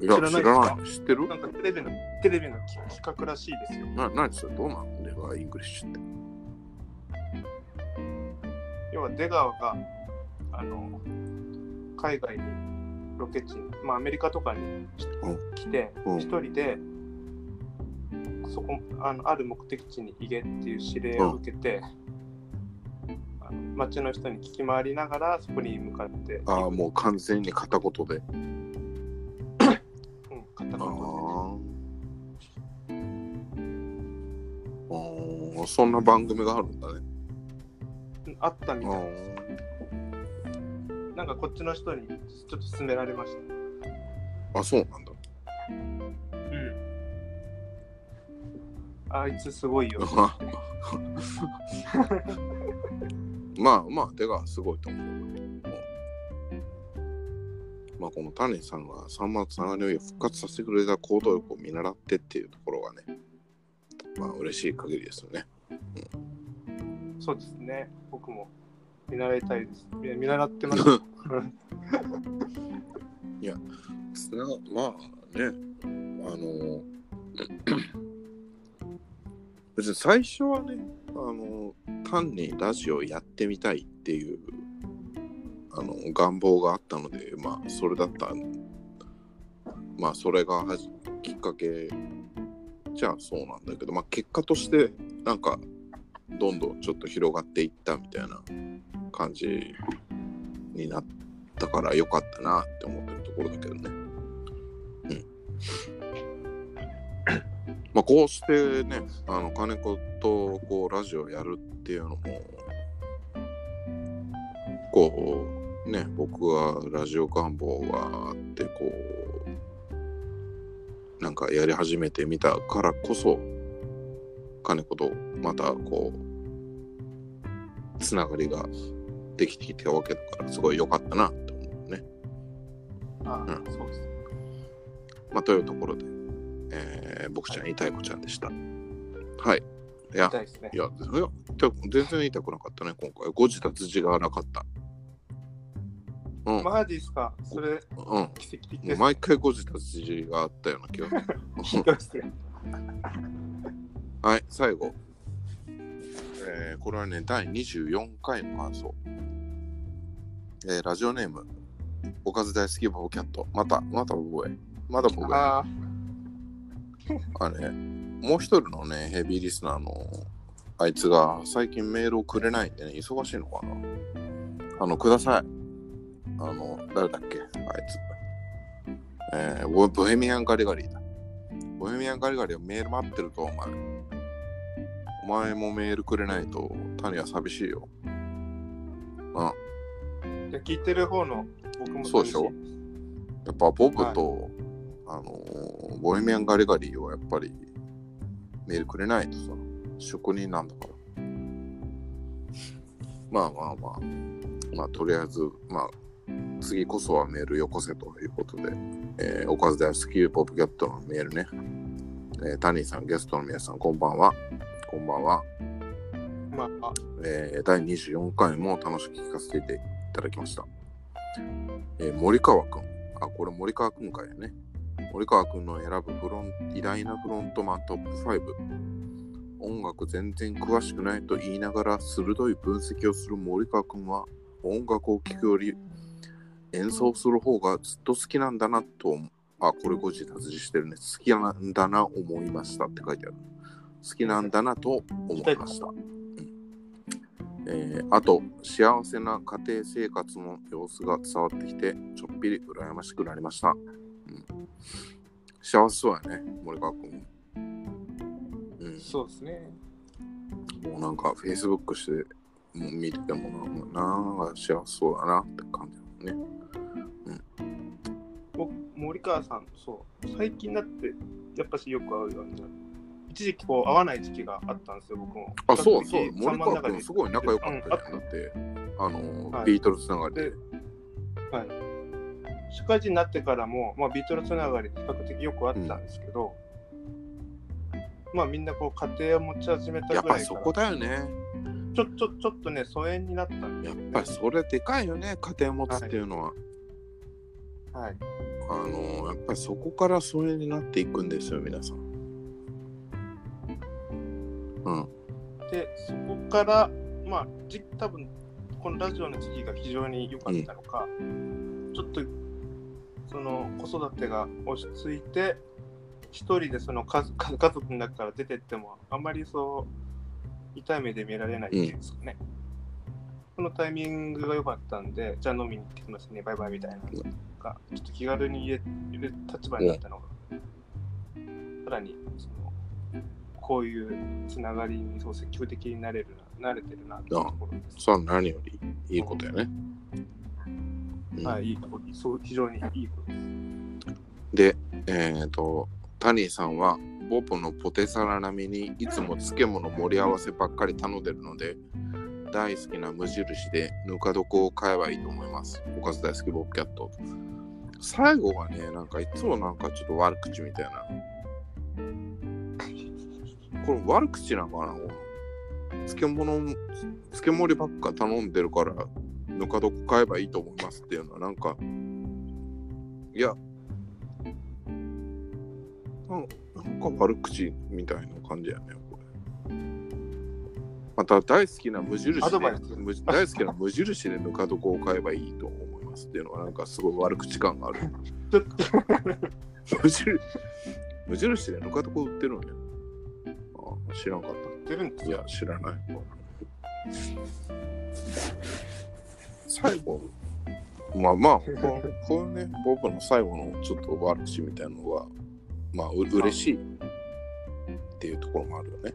いや、知らない知らない。知ってる？なんかテレビのテレビの企画らしいですよ。な、何それどうなん？出川イングリッシュって。要は出川があの海外にロケ地に、まあ、アメリカとかに来てうん一、人でそこあのある目的地に行けっていう指令を受けて、あの街の人に聞き回りながらそこに向かってああ、もう完全に片言で。うん、片あ言あ。ああ、そんな番組があるんだね。であったみあたいです。なんかこっちの人にちょっと勧められました。あ、そうなんだ。うん。あいつすごいよ。まあまあ、手がすごいと思う。うんまあ、この谷さんがサンマのつながりを復活させてくれた行動力を見習ってっていうところがね、まあ嬉しい限りですよね。そうですね。僕も見習いたいです。いや見習ってます。つなまあね、あの、別に最初はね、あの、単にラジオやってみたいっていう、あの、願望があったので、まあ、それだった、まあ、それがはじきっかけじゃあそうなんだけど、まあ、結果として、なんか、どんどんちょっと広がっていったみたいな感じになったから良かったなって思ってるところだけどね。うん。まあこうしてね、あの金子とこうラジオやるっていうのも、こうね、僕がラジオ願望があって、こう、なんかやり始めてみたからこそ、金子とまたこう、つながりができてきたわけだから、すごい良かったなって思うね。あうんそうです。まあ、というところで、えー僕ちゃん、いたいこちゃんでした。はい。いや、痛いですねい。や、全然痛くなかったね、今回。誤字脱字がなかった。うん。マジですか？それ、うん。奇跡的です。毎回誤字脱字があったような気が。はい、最後。えーこれはね、第24回の感想。えーラジオネーム、おかず大好きボブキャット。また、またボブへ。まだボブへ。ああれ、もう一人のね、ヘビーリスナーのあいつが最近メールをくれないんでね、忙しいのかな。あの、ください。あの、誰だっけ？あいつ。えーボボヘミアンガリガリだ。ボヘミアンガリガリはメール待ってると、お前。お前もメールくれないと、谷は寂しいよ。あ。で聞いてる方の僕もそうでしょ？やっぱボブと、あのーボヘミアンガリガリはやっぱりメールくれないとさ、職人なんだから。まあまあまあ、まあとりあえず、まあ、次こそはメールよこせということで、えーおかず大好きポップキャットのメールね。えータニーさん、ゲストの皆さん、こんばんは。こんばんは。まあ、えー第24回も楽しく聞かせていただきました。えー森川くん。あ、これ森川くんかやね。森川くんの選ぶフロン偉大なフロントマントップ5。音楽全然詳しくないと言いながら鋭い分析をする森川くんは音楽を聴くより演奏する方がずっと好きなんだなと、あ、これ誤字脱字してるね。好きなんだな思いましたって書いてある。好きなんだなと思いました。えーあと幸せな家庭生活の様子が伝わってきてちょっぴり羨ましくなりました、うん、幸せそうやね森川君、うん、そうですね。もうなんか Facebook してもう見ててもなんか幸せそうだなって感じだね。僕、森川さん、そう、最近だって、やっぱしよく会うようになる。一時期こう会わない時期があったんですよ、僕も。あそうそう。森川君すごい仲良かったよ、うんだってあのーはい。ビートルズつながりで。で、はい。社会人になってからも、まあ、ビートルズつながりで比較的よくあったんですけど、まあみんなこう家庭を持ち始めたぐらいから。そこだよね。ちょちょちょっとね疎遠になったんでやっぱりそれでかいよね家庭持つっていうのは、はい。あのやっぱりそこから疎遠になっていくんですよ、皆さん。うん。でそこからまあじ多分このラジオの時期が非常に良かったのか、ちょっとその子育てが落ち着いて一人でその家家 家族の中から出てってもあんまりそう痛い目で見られないっていうんですかね、そのタイミングが良かったんでじゃあ飲みに行ってきますねバイバイみたいなのがちょっと気軽に言える立場になったのが、さらにそのこういうつながりにそう積極的になれるな慣れてるなってところです。さあ、何よりいいことやね。うんはい、いいことそう非常にいいことです。で、えっ、と、タニーさんは、ボポのポテサラ並みにいつも漬物盛り合わせばっかり頼んでるので、大好きな無印でぬか床を買えばいいと思います。おかず大好きボブキャット。最後がね、なんかいつもなんかちょっと悪口みたいな。これ悪口なのかな？漬物、漬盛りばっか頼んでるから、ぬか床買えばいいと思いますっていうのはなんか、いや、なんなんか悪口みたいな感じやね、これ。また大好きな無印で、無大好きな無印でぬか床を買えばいいと思いますっていうのはなんかすごい悪口感がある。無印でぬか床売ってるのね。あ知らんかっ出るんでた。いすよや、。知らない。最後、まあまあ、このこのね、僕の最後のちょっと悪口みたいなのは、まあ、う嬉しいっていうところもあるよね。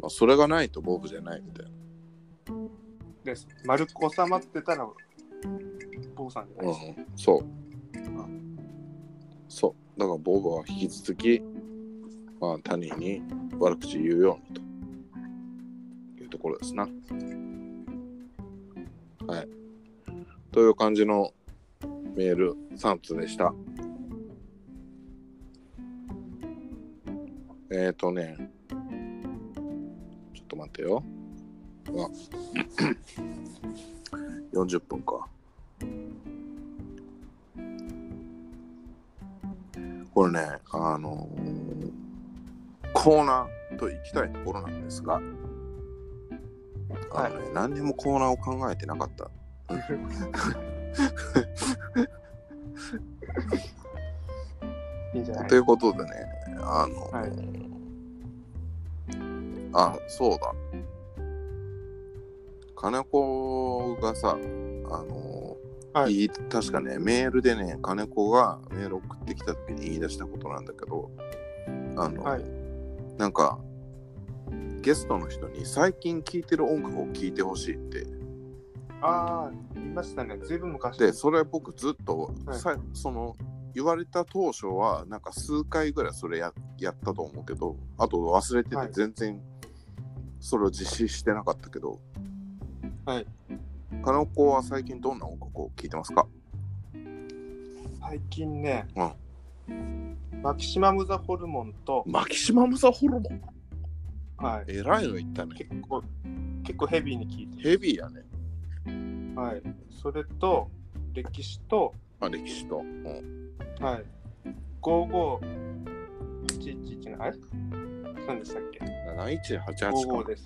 まあ、それがないとボブじゃないみたいな。です。丸く収まってたら、坊さんじゃないです。うん、そう。そう。だからボブは引き続き、まあ、他人に悪口言うようにというところですな。はい。という感じのメール3通でした。えっ、ー、とね、ちょっと待ってよ。うわ 40分か。これね、あのーコーナーと行きたいところなんですが、あのね、何にもコーナーを考えてなかった。いいんじゃない。ということでね、あの、はい。あ、そうだ。金子がさ、あの、はい確かね、メールでね、金子がメール送ってきた時に言い出したことなんだけど、あの、はいなんか、ゲストの人に最近聴いてる音楽を聴いてほしいって。ああ、言いましたね。ずいぶん昔で、それ僕ずっと、はいさその、言われた当初は、なんか数回ぐらいそれややったと思うけど、あと忘れてはいて全然それを実施してなかったけど、はい。金子は最近どんな音楽を聴いてますか？最近ね、うマキシマム・ザ・ホルモンと、マキシマムザホルモン？はい、えらいの言ったね。結構、結構ヘビーに聞いてヘビーやね。る。はい。それと、歴史と、あ、歴史と。うん、はい。55111の、あれ何でしたっけ？7188 ?55 か。です。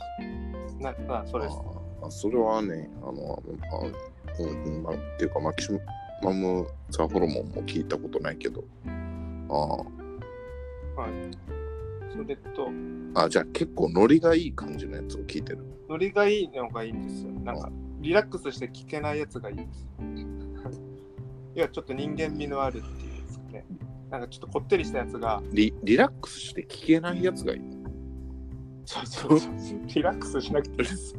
な、あ、そうです。あそれはね、あの、あうんうん、まあ、っていうか、マキシマムザホルモンも聞いたことないけど。あそれと、ああ、じゃあ結構ノリがいい感じのやつを聞いてる。ノリがいいのがいいんですよ。なんか、リラックスして聞けないやつがいいです。いや、ちょっと人間味のあるっていうんですかね。なんかちょっとこってりしたやつが、リリラックスして聞けないやつがいい。そうそうそうリラックスしなくていいです。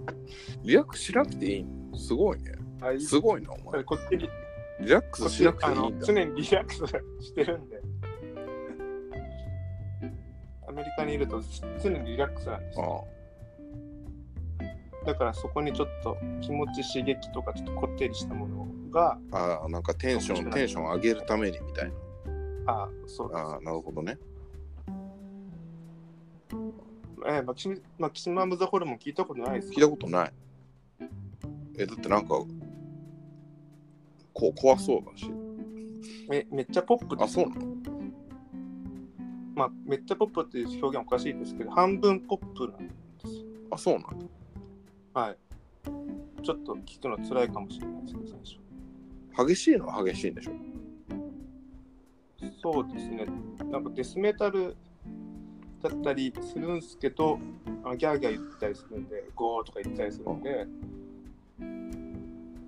リラックスしなくていいの？すごいね。はいすごいな、お前。こってり、リラックスしなくていいんだ。常にリラックスしてるんで。メリカにいると常にリラックスなんですよ。あだからそこにちょっと気持ち刺激とかちょっとこってりしたものが、あああ、なんかテンション、テンション上げるためにみたいあそうでな。ああ、なるほどね。す。えーマキシマキシマム・ザ・ホルモン聞いたことないですか？聞いたことない。え、だってなんか、こ怖そうだし。めめっちゃポップであ、すそうなの？まあ、めっちゃポップっていう表現おかしいですけど、半分ポップなんですよ。あ、そうなのはい。ちょっと聞くの辛いかもしれないですけど、最初。激しいのは激しいんでしょ？そうですね。なんかデスメタルだったりするんですけど、あギャーギャー言ったりするんで、ゴーとか言ったりするんで、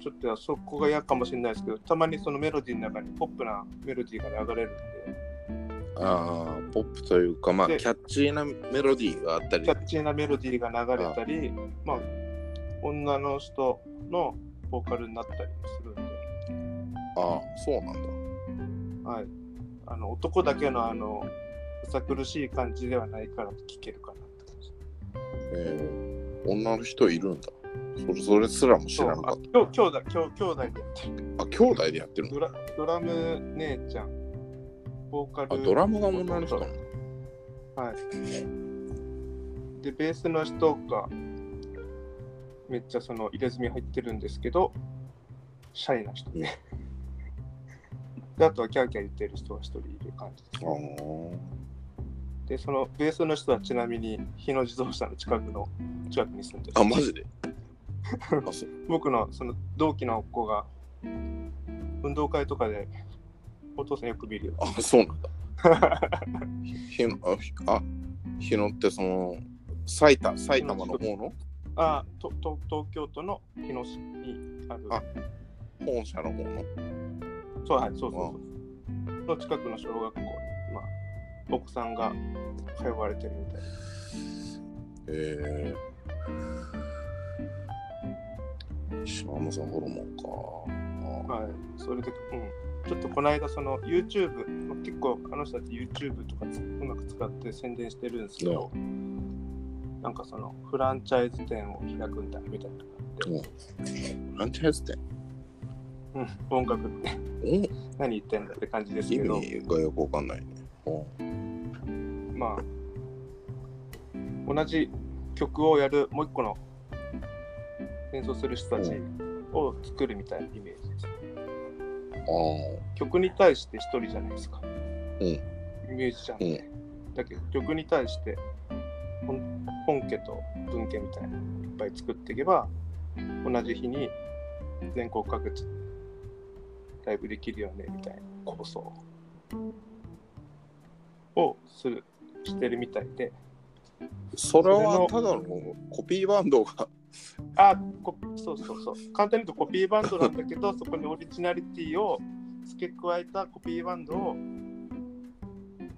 ちょっとそこが嫌かもしれないですけど、たまにそのメロディーの中にポップなメロディーが流れるんで、ああ、ポップというか、まあ、キでャッチーなメロディーがあったりキャ。ッチーなメロディーが流れたり、まあ、女の人のボーカルになったりもするんで、ああ、そうなんだ。はい。あの男だけのあの、うさ苦しい感じではないから聴けるかなって感じ。えー、女の人いるんだ。それそれすらも知らなかっあ兄兄弟兄兄弟でやってる。た。あ、兄弟でやってるの？ドラドラム姉ちゃん、ボーカあ、ル。ドラムが女の人なの？はい。で、ベースの人がめっちゃその入れ墨入ってるんですけど、シャイな人ね。であとはキャーキャー言ってる人が一人いる感じですあ。ーで、そのベースの人はちなみに日野自動車の近くの近くに住んでる。あ、マジで？僕のその同期の子が運動会とかでお父さんよく見るよ。あ、そうなんだ。ひの、あ、日野ってその、埼玉、埼玉の方の？あとと東京都の日野市にある。あ本社の方の？そうはい、そうそうそう。の近くの小学校に、まあ、奥さんが通われてるみたいです。えー、島野さんホルモンか。はい。それで、うん。ちょっとこの間、その YouTube、まあ、結構あの人たち YouTube とかつうまく使って宣伝してるんですけど、なんかそのフランチャイズ店を開くんだみたいなのがあって、フランチャイズ店？うん、音楽って。お。何言ってんだって感じです意けど、味がよくわかんないね。お。まあ、同じ曲をやるもう一個の演奏する人たちを作るみたいなイメージ曲に対して一人じゃないですか。うん。イメージじゃん、ねだけど曲に対して本本家と文家みたいないっぱい作っていけば同じ日に全国各地でライブできるよねみたいな構想をするしてるみたいで。それはただのコピーバンドがあこそうそうそう。簡単に言うとコピーバンドなんだけど そこにオリジナリティを付け加えたコピーバンドを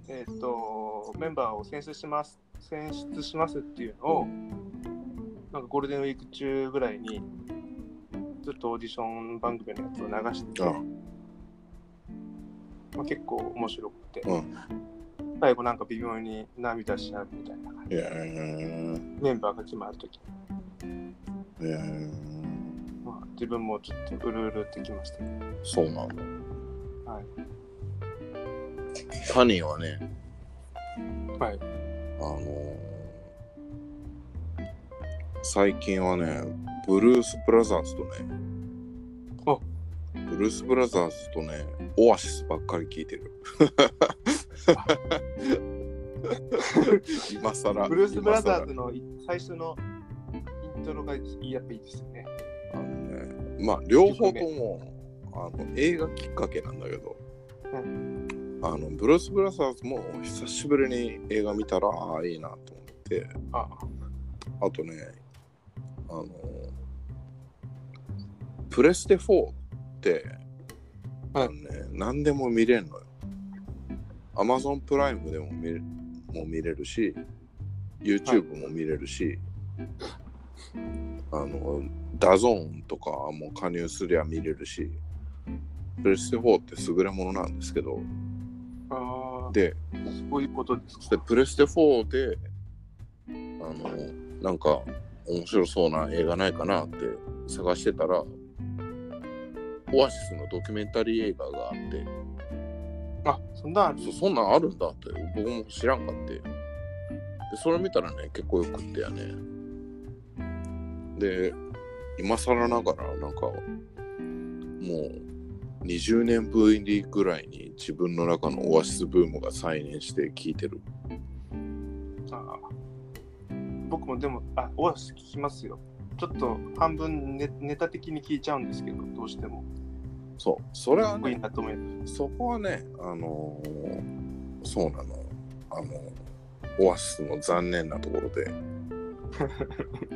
えっ、とメンバーを選出します選出しますっていうのをなんかゴールデンウィーク中ぐらいにずっとオーディション番組のやつを流してて、あ。まあ、結構面白くて、うん。最後なんか微妙に涙しちゃうみたいな感じ。メンバーが決まるとき、いやー。まあ、自分もちょっとうるうるってきましたね。そうなんだ。はい。タニーはね。はい。あのー最近はねブルース・ブラザーズとねあブルース・ブラザーズとねオアシスばっかり聴いてる。今さらブルース・ブラザーズのい最初のトロがやっぱいいですよね。あのねまあ両方ともあの映画きっかけなんだけど、うあのブルース・ブラザーズも久しぶりに映画見たらああいいなと思って。ああ。とねあのプレステ4って、はい。あのね、何でも見れるのよ。Amazon プライムでも見れも見れるし YouTube も見れるし、あの DAZN とかも加入すりゃ見れるしプレステ4って優れものなんですけどあでー、そういうことですか。でプレステ4であのなんか面白そうな映画ないかなって探してたらオアシスのドキュメンタリー映画があってあ、そんなある。そそんなんあるんだって僕も知らんかって。でそれ見たらね結構よくってやねで今更ながらなんかもう20年ぶりぐらいに自分の中のオアシスブームが再燃して聴いてるあー僕もでも、あ、オアシス聞きますよ。ちょっと半分ネネタ的に聞いちゃうんですけど、どうしても。そうそれはね。そこはねあのーそうなのあのオアシスの残念なところで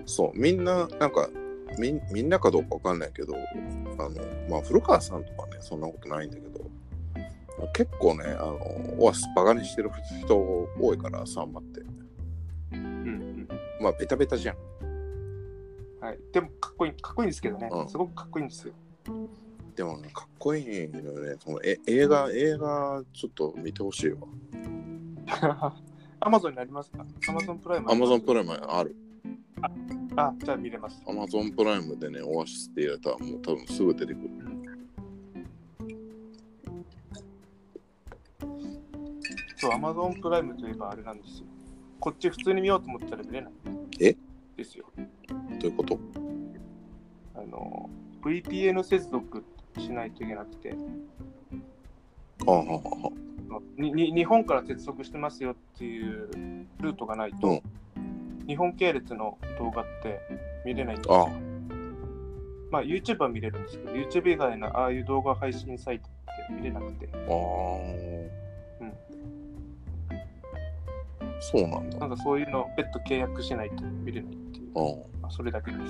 そうみんななんかみんみんなかどうかわかんないけどあのまあ古川さんとかねそんなことないんだけど結構ねあのオアシスバカにしてる人多いからサンバってうんうん。まあベタベタじゃんはい。でも、かっこいい、かっこいいんですけどね。うんすごくかっこいいんですよ。でもねかっこいいのよねそのえ映画映画ちょっと見てほしいわ アマゾンにありますか？アマゾンプライムアマゾンプラライムあるあ、じゃあ見れます。アマゾンプライムでね、オアシスって入れたらもう多分すぐ出てくる。そう、アマゾンプライムといえばあれなんですよ。こっち普通に見ようと思ったら見れない。え？ですよ。どういうこと？あの、VPN 接続しないといけなくて、ああ、ああ、にに日本から接続してますよっていうルートがないと、うん日本系列の動画って見れないんですあよ。まあ YouTube は見れるんですけど、YouTube 以外のああいう動画配信サイトって見れなくて、ああ、うんそうなんだ。なんかそういうの別途契約しないと見れないっていう、あまあ、それだけです。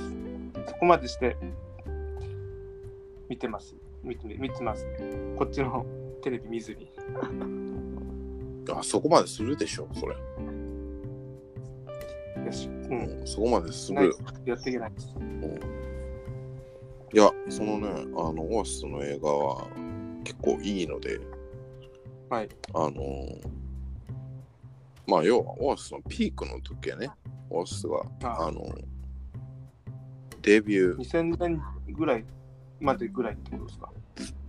そこまでして見てます。見て見てますね。こっちのテレビ見ずに。ああそこまでするでしょ、それ。よし、う、うんん、そこまでする。やっていけないです。いや、そのね、あの、オアシスの映画は結構いいので、はい。あのまあ、要は、オアシスのピークの時はね、オアシスが、ああのデビュー、2000年ぐらいまでぐらいってことですか？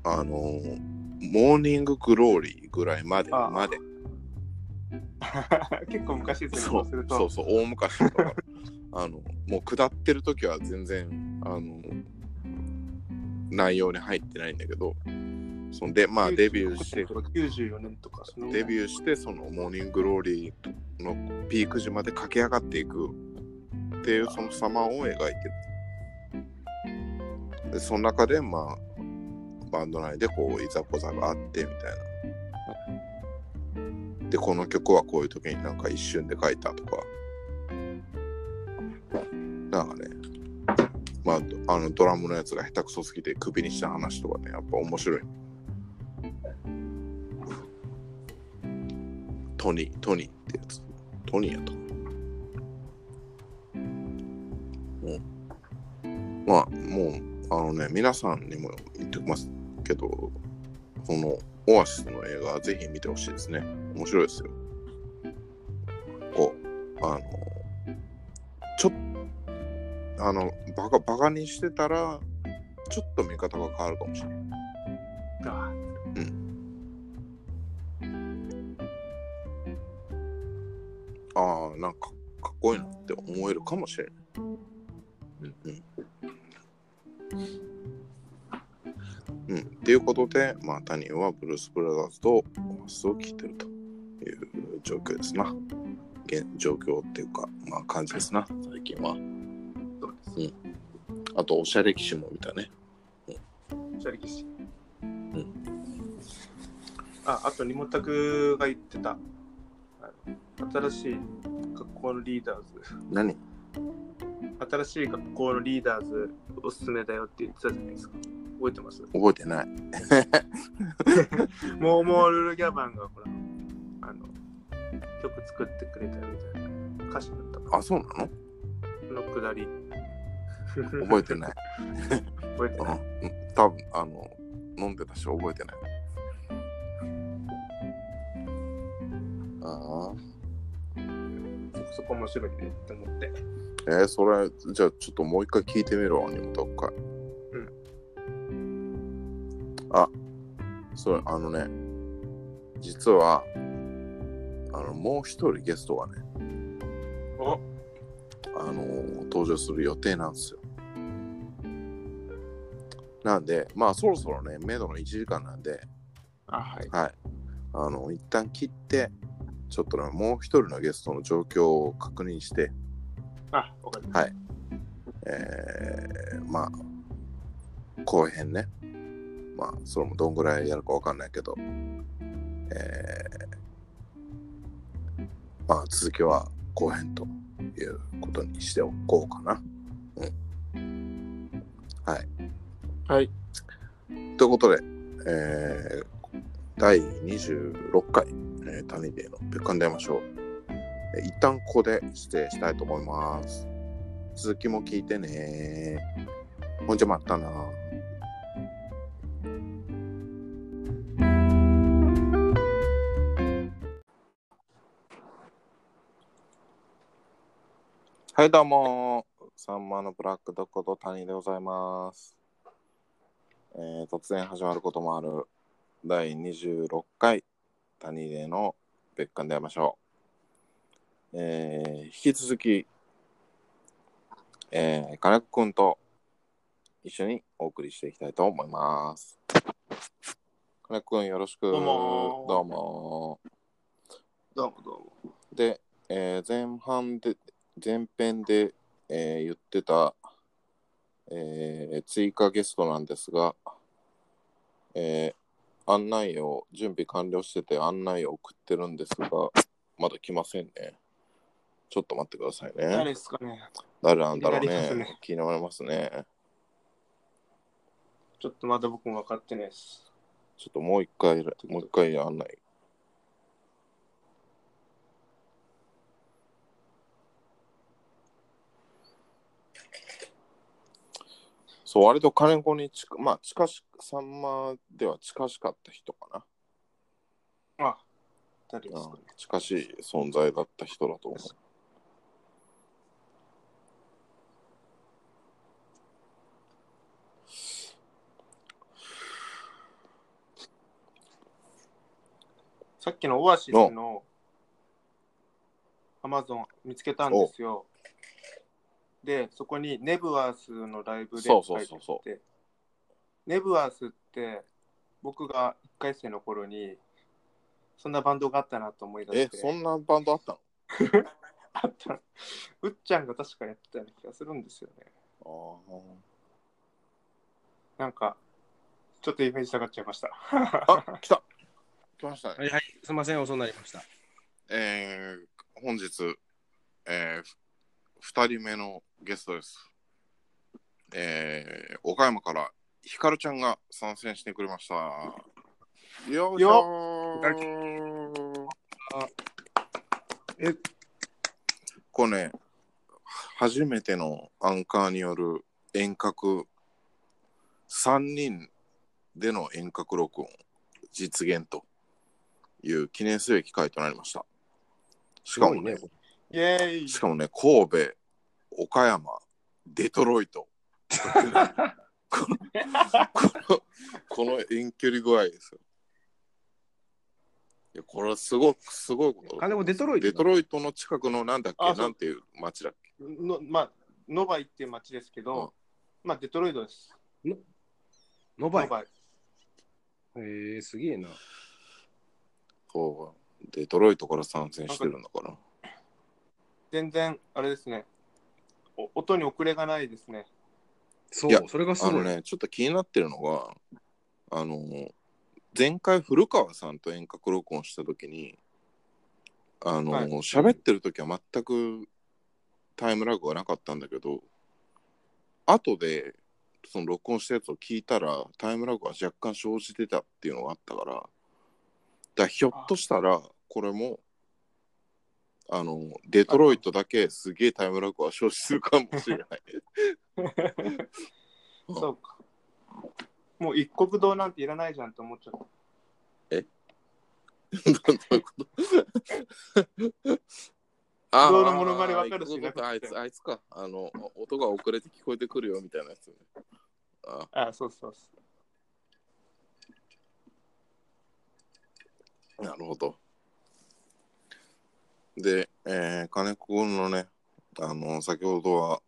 あのモーニンググローリーぐらいまで、まで。結構昔ですね、すると。そうそう、大昔だから。あのもう下ってる時は全然あの内容に入ってないんだけどそんでまあデビューして94年とかデビューしてそのモーニンググローリーのピーク時まで駆け上がっていくっていうその様を描いてるでその中でまあバンド内でこういざこざがあってみたいなでこの曲はこういう時になんか一瞬で書いたとか。なんかね。まああのドラムのやつが下手くそすぎてクビにした話とかねやっぱ面白い。トニートニーってやつ。トニーやとう。まあもうあのね皆さんにも言っておきますけどそのオアシスの映画ぜひ見てほしいですね。面白いですよ。こうあのちょっあのバカバカにしてたらちょっと見方が変わるかもしれない。あああなんかかっこいいなって思えるかもしれない。うんうん。うん、っていうことで、まあ、タニーはブルース・ブラザーズとオマスを聴いてるという状況ですな。現状況っていうか、まあ感じですな、最近は。そうです。うん。あと、おしゃれ騎士も見たね。シャリキシん。ああとリモタクが言ってた。新しい学校のリーダーズ。何？新しい学校のリーダーズおすすめだよって言ってたじゃないですか覚えてます？覚えてない。モーモールルギャバンがほらあの曲作ってくれたみたいな歌詞だったかあ、そうなの？のくだり覚えてない。覚えてないうん、多分あの、飲んでたし覚えてない。ああ。そこ面白いねって思ってえー、それ、じゃあちょっともう一回聞いてみろ、アニメ特会。うん。あ、それ、あのね、実は、あの、もう一人ゲストがね、おあの登場する予定なんですよ。なんで、まあそろそろね、メドの1時間なんで、あはいはい。あの、一旦切って、ちょっとね、もう一人のゲストの状況を確認して、あわかりまはい。えー、まあ、後編ね。まあ、それもどんぐらいやるかわかんないけど、えー、まあ、続きは後編ということにしておこうかな。うん。はい。すはいということで、えー、第26回、えー、谷での別館で会いましょう。えー一旦ここで失礼したいと思います。続きも聞いてね。ほんじゃまたな。はい、どうも。サンマのブラックドッグと谷でございます。えー突然始まることもある第26回谷での別館で会いましょう。えー引き続き、えー、金子くんと一緒にお送りしていきたいと思います。金子くんよろしく。どうもどうもどうもどうもで、えー前半で、前編で、えー言ってた、えー追加ゲストなんですが、えー案内を、準備完了してて案内を送ってるんですが、まだ来ませんね。ちょっと待ってくださいね。誰ですかね？誰なんだろうねね。気になりますね。ちょっとまだ僕も分かってないですちょっともう一回、もう一回案内。そう、割と金子に近、まあ、近し、さんまでは近しかった人かあ誰でな。すかね近しい存在だった人だと思う。さっきのオアシスのアマゾン見つけたんですよで、そこにネブワースのライブでそうそうそうそう書いてあってネブワースって僕が1回生の頃にそんなバンドがあったなと思い出えし、て。そんなバンドあったの？あった。うっちゃんが確かやってたような気がするんですよね。あなんか、ちょっとイメージ下がっちゃいました。あ。あ、来た。来ましたね。はいはい、すみません、遅くなりました。えー、本日、えー、2人目のゲストです。えー、岡山からひかるちゃんが参戦してくれました。よいしょーえ、これね、初めてのアンカーによる遠隔、3人での遠隔録音実現という記念すべき回となりました。しかもね、ね。イェーイしかもね、神戸、岡山、デトロイト。このこのこの遠距離具合ですよ。いや、これはすごく、すごいこと。金子デトロイトだデトロイトの近くのなんだっけ？あそうなんていう町だっけ？のまあ、ノバイっていう街ですけど、まあ、デトロイトです。ノバイ？ノバイ。へえー、すげえな。そう。デトロイトから参戦してるんだから。全然、あれですね。音に遅れがないですね。そ、いうやそれがすごい。あのね、ちょっと気になってるのが、あの、前回古川さんと遠隔録音したときに、あの、はい喋ってるときは全くタイムラグがなかったんだけど、後で、その録音したやつを聞いたら、タイムラグが若干生じてたっていうのがあったから、だからひょっとしたら、これも、あの、デトロイトだけすげえタイムラグが生じするかもしれない。う んそうか。もう一国堂なんていらないじゃんと思っちゃった。どういうこと？あ道路モノマネわかるしあーあいつ、あいつか。あの、音が遅れて聞こえてくるよみたいなやつね。ああそうそうそなるほど。で、えー金子くんのね、あの、先ほどは、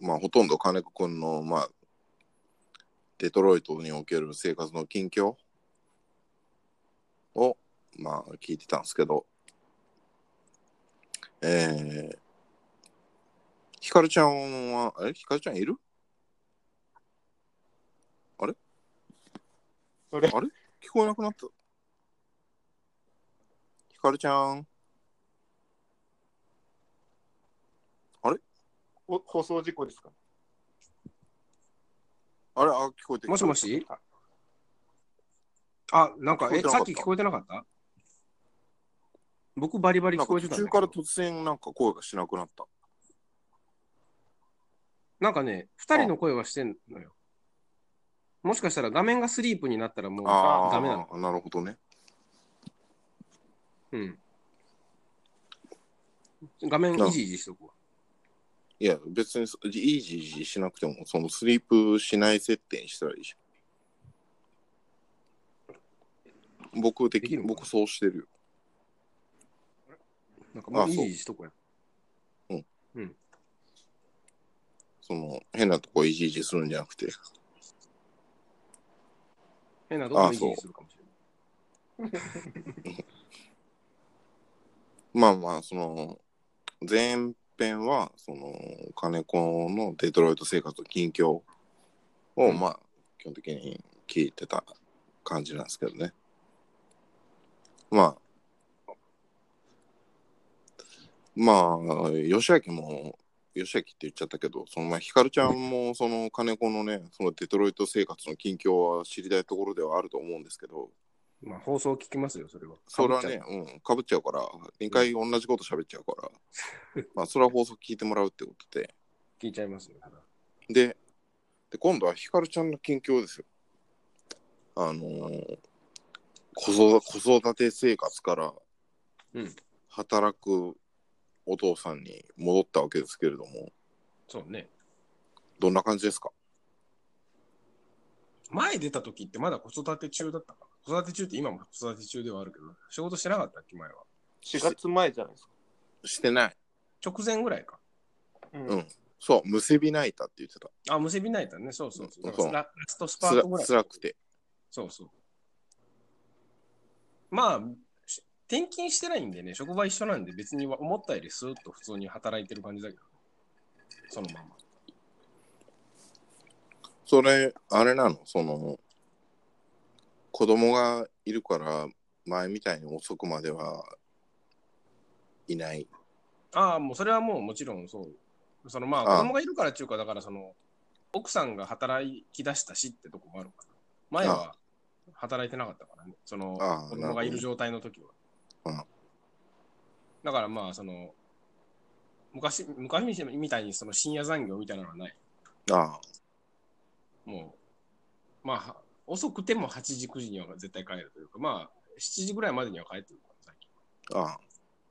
まあ、ほとんど金子くんの、まあ、デトロイトにおける生活の近況を、まあ、聞いてたんですけど、えー、ひかるちゃんは、えひかるちゃんいる？あれ？あれ？聞こえなくなった。ひかるちゃん？お放送事故ですか？あれ？あ、聞こえてきたもしもし？あ、なんか、え、さっき聞こえてなかった？僕バリバリ聞こえてた途中から突然なんか声がしなくなった。なんかね、二人の声はしてんのよ。もしかしたら画面がスリープになったらもうあダメなの。あ、なるほどね。うん。画面いじいじしとくわ。いや、別にそイージージーしなくても、そのスリープしない設定にしたらいいじゃん。僕的できるのかな？僕そうしてるよ。なんかもうあそういじいじしとくや。その変なとこイージージーするんじゃなくて。変なとこいじいじするかもしれない。まあまあ、その、前編は、その、金子のデトロイト生活の近況を、うんまあ、基本的に聞いてた感じなんですけどね。まあ、まあ、吉明も、吉明って言っちゃったけど、そのまあ、ひかるちゃんも、その金子のね、そのデトロイト生活の近況は知りたいところではあると思うんですけど、まあ放送聞きますよ、それは。それはね、うん、かぶっちゃうから、2回同じこと喋っちゃうから、まあ、それは放送聞いてもらうってことで、う。聞いちゃいますよ。で、で今度はひかるちゃんの近況ですよ。あのー子育子育て生活からうん働くお父さんに戻ったわけですけれども、そうね。どんな感じですか？前出た時ってまだ子育て中だったか？な。子育て中って今も子育て中ではあるけど、仕事してなかったっけ、前は？4月前じゃないですか。してない。直前ぐらいか。うんうんそう、むせび泣いたって言ってた。あ、むせび泣いたね。そうそうそう。だかそうらララストスパートぐらい。辛くて。そうそう。まあ、し転勤してないんでね、職場一緒なんで別に思ったよりスーッと普通に働いてる感じだけど、そのまま。それ、あれなの？その、子供がいるから、前みたいに遅くまではいない。ああ、もうそれはもうもちろんそう。そのまあ、ああ子供がいるからっていうか、だからその、奥さんが働き出したしってとこもあるから。前は働いてなかったからね、そのああ子供がいる状態の時は。うんだからまあ、その、昔、昔みたいにその深夜残業みたいなのはない。あもう、まあ、遅くても8時、9時には絶対帰るというか、まあ、7時ぐらいまでには帰ってるから、最近。あ、ああ。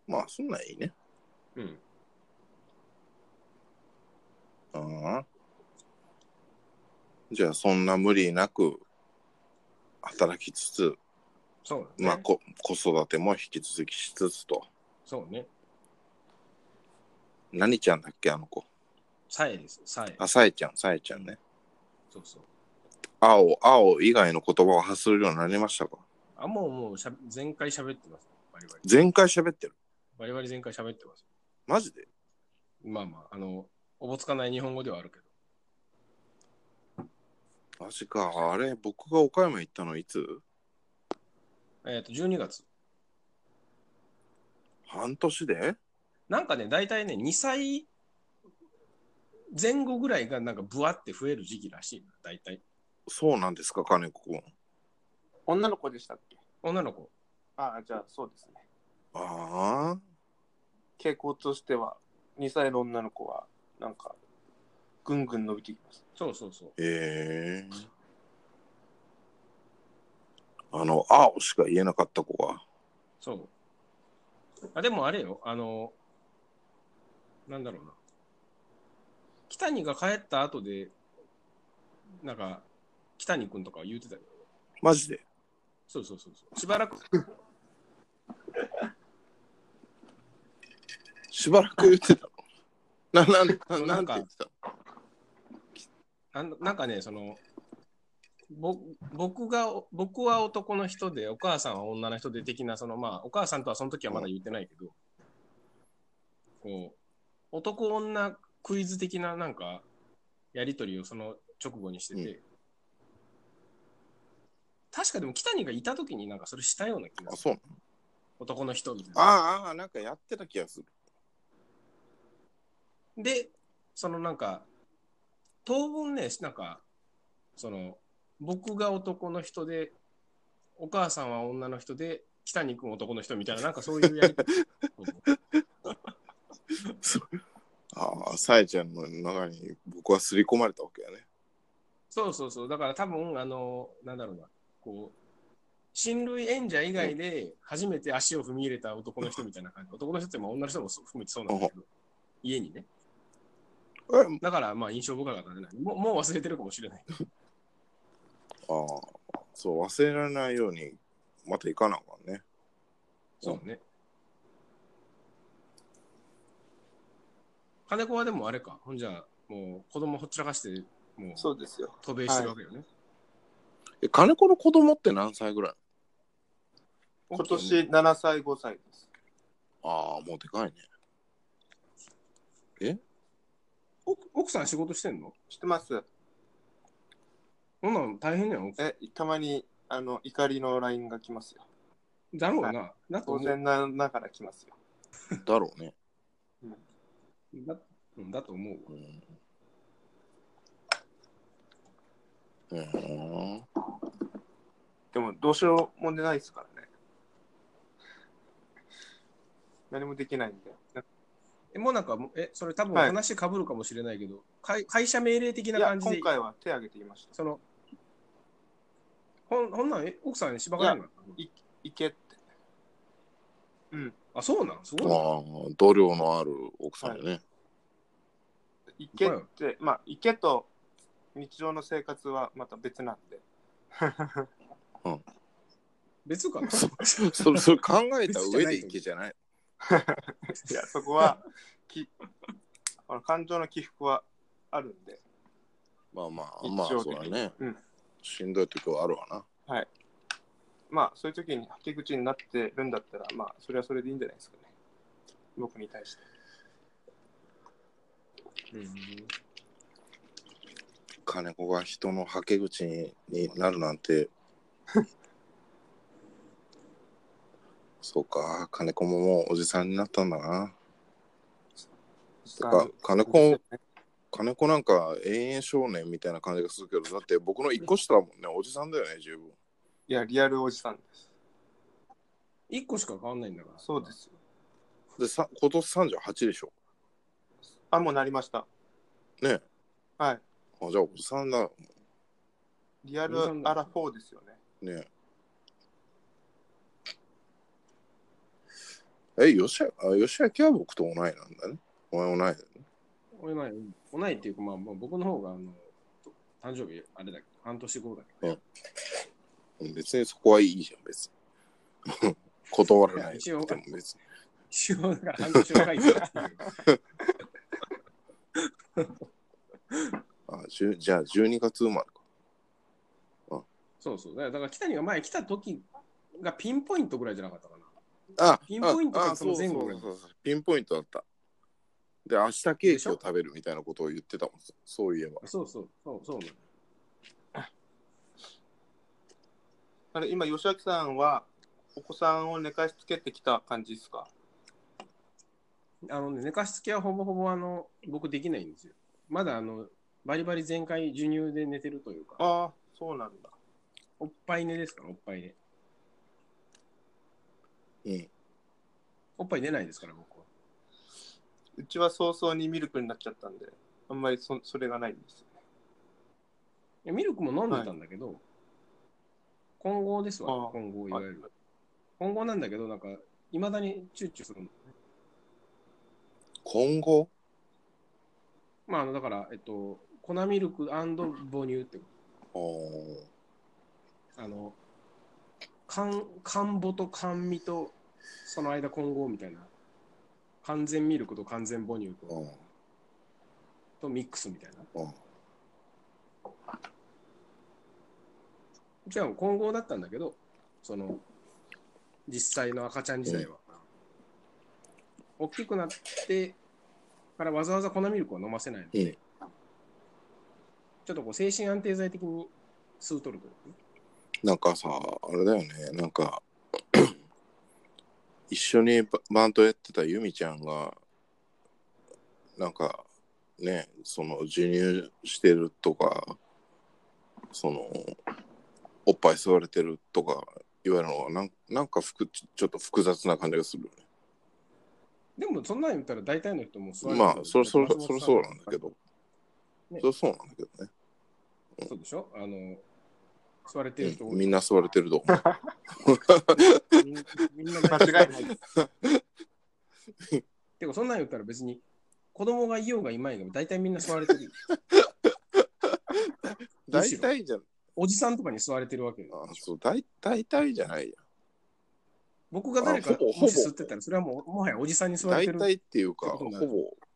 まあ、そんなんいいね。うん。うん。じゃあ、そんな無理なく働きつつ、そうだね。まあ、こ子育ても引き続きしつつと。そうね。何ちゃんだっけ、あの子。さえです、さえ。あ、さえちゃん、さえちゃんね。そうそう。青、青以外の言葉を発するようになりましたか？あ、もう、もうしゃ、前回喋ってます。バリバリ。前回喋ってる？バリバリ前回喋ってます。マジで？まあまあ、あの、おぼつかない日本語ではあるけど。マジか。あれ、僕が岡山行ったのいつ？えっ、と、12月。半年で？なんかね、大体ね、2歳前後ぐらいがなんかブワって増える時期らしいな、大体。そうなんですか、金子君。女の子でしたっけ？女の子。ああ、じゃあそうですね。ああ。傾向としては、2歳の女の子は、なんか、ぐんぐん伸びてきます。そうそうそう。ええあの、青しか言えなかった子が。そう。あ、でもあれよ、あの、なんだろうな。北谷が帰った後で、なんか、北谷君とかは言うてたよ。マジで？そうそうそうそう。しばらく、しばらく言ってたの？な、なん、ななんんて言ってたなんなんかね、その、ぼ僕が、僕は男の人で、お母さんは女の人で的な、そのまあ、お母さんとはその時はまだ言ってないけど、こう、男女クイズ的ななんか、やりとりをその直後にしてて、う確かでも北谷がいた時になんかそれしたような気がする。そう男の人みたいな。ああああ、なんかやってた気がする。で、そのなんか、当分ね、なんか、その、僕が男の人で、お母さんは女の人で、北に君男の人みたいな、なんかそういうやり方。ああ、さえちゃんの中に僕は刷り込まれたわけやね。そうそうそう。だから多分、あの、なんだろうな、こう、親類演者以外で初めて足を踏み入れた男の人みたいな感じ。男の人ってまあ女の人も踏めてそうなんだけど、家にね。え？だからまあ印象深かったね。もうもう忘れてるかもしれない。ああ、そう、忘れられないように、また行かなあかんね。そうね。金子はでもあれか。ほんじゃ、もう子供ほっちらかして、もうそうですよ。渡米してるわけよね。え、金子の子供って何歳ぐらい今年7歳、5歳です。ああ、もうでかいね。奥奥さん仕事してんの？知ってますそんなん大変じゃん。奥さんえ、たまに、あの、怒りの LINE が来ますよ。だろうな。当然なながら来ますよ。だろうね。だうんだと思うわ。うん。うん。でも、どうしようもないですからね。何もできないんで。え、もうなんか、え、それ多分はい話かぶるかもしれないけど、会会社命令的な感じで今、回は手挙げていました。その、ほんほんなん、え、奥さんにしばかれるの？いけって。うん。あ、そうなん？すごいな。ああ、度量のある奥さんよね。いけって、まあ、いけと日常の生活はまた別なんで。別かな？そそれ、それ考えた上でいけじゃない。いや、そこは、きあの感情の起伏はあるんで、まあまあ、まあ、そうだね。うんしんどい時はあるわな。はい。まあ、そういう時に吐き口になってるんだったら、まあ、それはそれでいいんじゃないですかね。僕に対して。金子が人のはけ口になるなんて。そうか、金子ももうおじさんになったんだな。か金子金子なんか永遠少年みたいな感じがするけど、だって僕の一個下だもんね、おじさんだよね、十分。いや、リアルおじさんです。1個しか変わんないんだから。そうですよ。で、さ今年38でしょ。あ、もうなりました。ねはい。あじゃあおじさんだ。リアルアラフォーですよね。ねえ、吉明あ吉明は僕と同いなんだね。お前同いだよね。同い、同いっていうか、まあ、まあ、僕の方が、あの、誕生日、あれだけど、半年後だけど、うん別にそこはいいじゃん、別に。断らない一応でも別に。一応、だから半年若いから。あじゃあ12月生まれか。そうそう。だから、北にが前来た時がピンポイントぐらいじゃなかったかな。あピンポイントあがその前後ぐらいそうそうそうそうピンポイントだった。で、明日ケーキを食べるみたいなことを言ってたもん。そういえば。そうそう、そうそうなのあれ、今、吉明さんは、お子さんを寝かしつけてきた感じですか？あのね、寝かしつけはほぼほぼあの僕できないんですよ。まだあのバリバリ全開授乳で寝てるというか、ああ、そうなんだ。おっぱい寝ですか？ら、おっぱい寝。うん。おっぱい出ないですから、僕は。うちは早々にミルクになっちゃったんで、あんまりそそれがないんですよね。いやミルクも飲んでたんだけど、混合ですあわあ、混合いわゆる。混合なんだけど、なんか、いまだにチュッチュするのね。今後まあ、あの、だから、えっと、粉ミルク母乳ってこあーと。あの、寒寒母と甘味と、その間混合みたいな。完全ミルクと完全母乳とうんとミックスみたいな。うんじゃあ混合だったんだけど、その、実際の赤ちゃん時代は。大きくなってからわざわざ粉ミルクを飲ませないので、うんちょっとこう精神安定剤的に吸うとるというなんかさ、あれだよね、なんか、一緒にババンドやってたユミちゃんが、なんか、ね、その、授乳してるとか、その、おっぱい吸われてるとか言われるのは、なんなんかふくちょっと複雑な感じがするよね。でもそんなん言ったら大体の人も吸われてるまあ、それそれそれそうなんだけど、ねそれそうなんだけどね。そうでしょ？あの、吸われてる人うんみんな吸われてると思う。みんみんな間違いないです。てかそんなん言ったら別に子供がいようがいまいが大体みんな吸われてるよ。大体じゃおじさんとかに吸われてるわけよあそう大大体じゃないや僕が誰かあほぼ吸ってたらそれはもうもはやおじさんに吸われてる。大体っていうかほぼ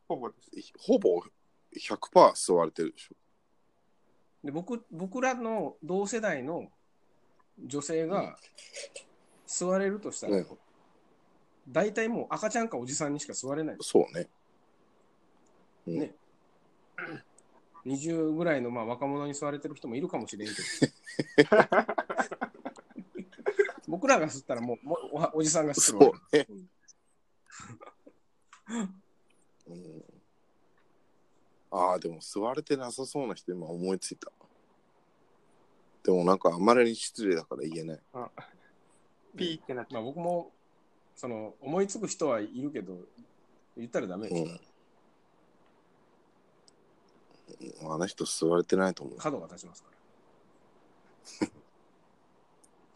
ほぼ。ほぼ100%吸われてるでしょ。で僕僕らの同世代の女性が吸われるとしたら、うん。大体もう赤ちゃんかおじさんにしか吸われない。そうね。うん。ね。20ぐらいのまあ若者に吸われてる人もいるかもしれんけど。僕らが吸ったらもうもうおおじさんが吸そううね、うん、ああでも吸われてなさそうな人今思いついた。でもなんかあまりに失礼だから言えない。ピーってなっちゃまあ僕もその思いつく人はいるけど言ったらダメです。から、うんあの人吸われてないと思う。角が立ちますから。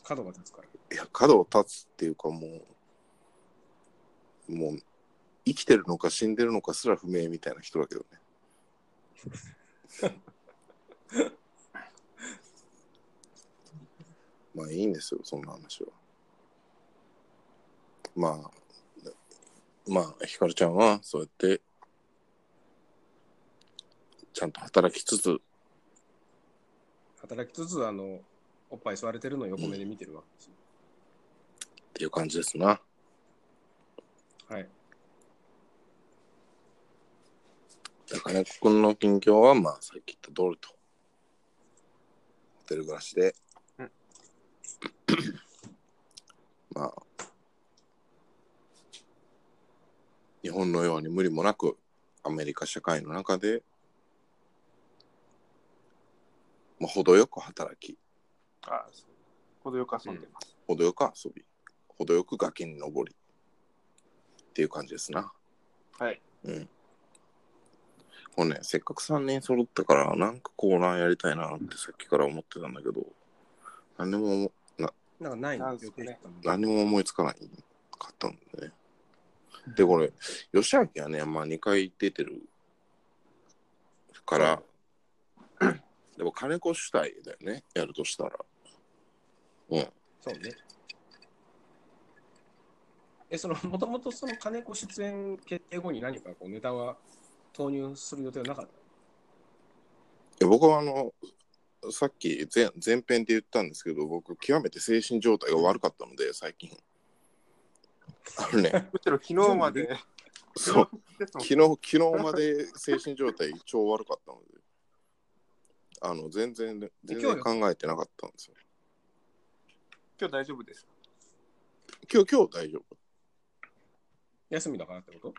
角が立つから。いや角を立つっていうかもうもう生きてるのか死んでるのかすら不明みたいな人だけどね まあいいんですよそんな話はまあまあひかるちゃんはそうやってちゃんと働きつつ、働きつつ、あの、おっぱい吸われてるのを横目で見てるわけですよ。っていう感じですな。はい。で金子くんの近況は、まあ、さっき言った通りと。ホテル暮らしで、うんまあ、日本のように無理もなく、アメリカ社会の中で、まあ、程よく働き、あそう程よく遊んでます。程よく遊び、程よく崖に登り、っていう感じですな。はい。うん。もうね、せっかく3人揃ったから、なんかコーナーやりたいなってさっきから思ってたんだけど、何でもななんかないなんすかね？何も思いつかないかったんでね。で、これ、吉明はね、まあ2回出てるから、でも金子主体だよね、やるとしたら。うん。そうね。え、その、もともとその金子出演決定後に何かこうネタは投入する予定はなかった？いや僕はあの、さっき前前編で言ったんですけど、僕、極めて精神状態が悪かったので、最近。あのね、むしろ昨日まで、そう、昨日、昨日まで精神状態超悪かったので、あの、全然、全然考えてなかったんですよ。今日大丈夫です。今日、今日大丈夫。休みだからってこと？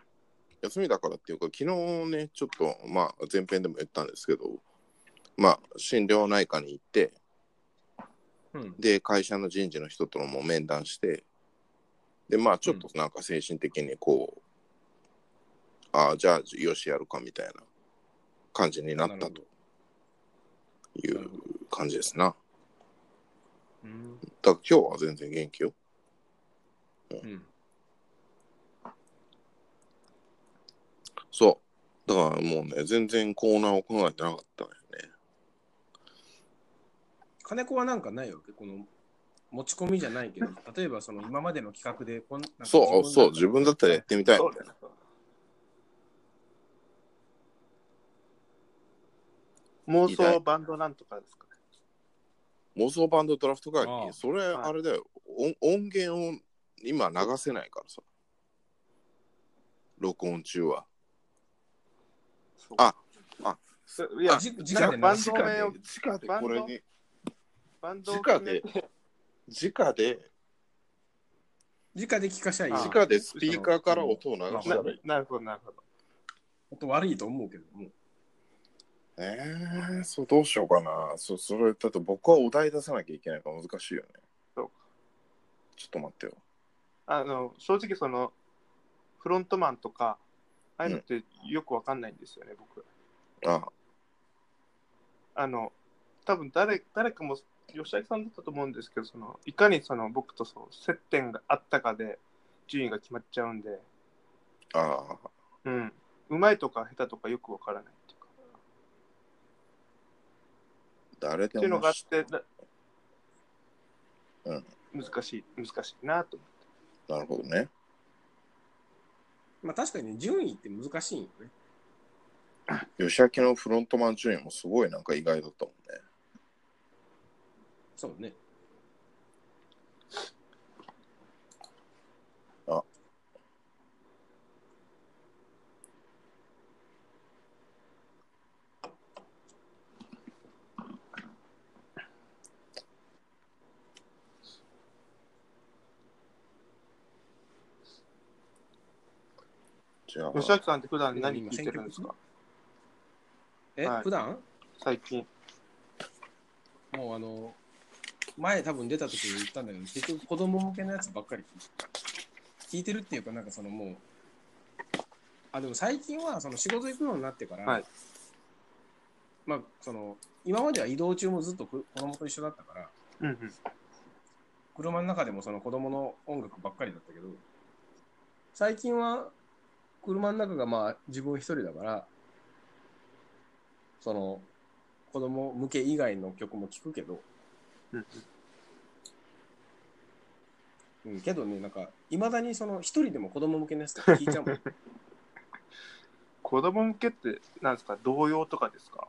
休みだからっていうか、昨日ね、ちょっと、まあ、前編でも言ったんですけど、まあ、心療内科に行って、うん。で、会社の人事の人とも面談して、で、まあ、ちょっとなんか精神的にこう、ああ、じゃあ、よし、やるかみたいな感じになったという感じですな。うん。だから今日は全然元気よ。うん。そう。だからもうね、全然コーナーを考えてなかったのよね。金子はなんかないわけ？この持ち込みじゃないけど、例えばその今までの企画でこんなそう、そう、自分だったらやってみたいみたいな。妄想バンドなんとかですか？ね。妄想バンドドラフト会議、それあれだよ、音音源を今流せないからさ。録音中は。そうあいや、じじゃあバンド名を、直でこれに、バンドを直で決めて、直で、直で聞かしゃいいよあ直でスピーカーから音を流したならいい。なるほど、なるほど。音悪いと思うけども。えー、そうどうしようかな。そそれだと僕はお題出さなきゃいけないから難しいよね。そうちょっと待ってよ。あの、正直その、フロントマンとか、ああいうのってよくわかんないんですよね、僕。ああの、多分誰誰かも、吉明さんだったと思うんですけど、そのいかにその僕とそう接点があったかで順位が決まっちゃうんで、ああうん、うまいとか下手とかよくわからないっていうか。誰でっていうのもがあって、だうん難しい、難しいなと思って。なるほどね。まあ確かにね、順位って難しいよね。吉明のフロントマン順位もすごいなんか意外だったもんね。そうね。あじゃあ、吉明さんって普段何聞いてるんですか？え、はい。普段？最近。もうあの、前多分出た時に言ったんだけど、結局子供向けのやつばっかり聞いて聞いてるっていうか、なんかそのもう、あ、でも最近はその仕事行くようになってから、はい。まあその、今までは移動中もずっとく子供と一緒だったから、うんうん。車の中でもその子供の音楽ばっかりだったけど、最近は車の中がまあ自分一人だから、その子供向け以外の曲も聴くけど、うんうん、けどね、なんか、いまだにその一人でも子供向けのやつとか聞いちゃうもん。子供向けって、なんですか、童謡とかですか？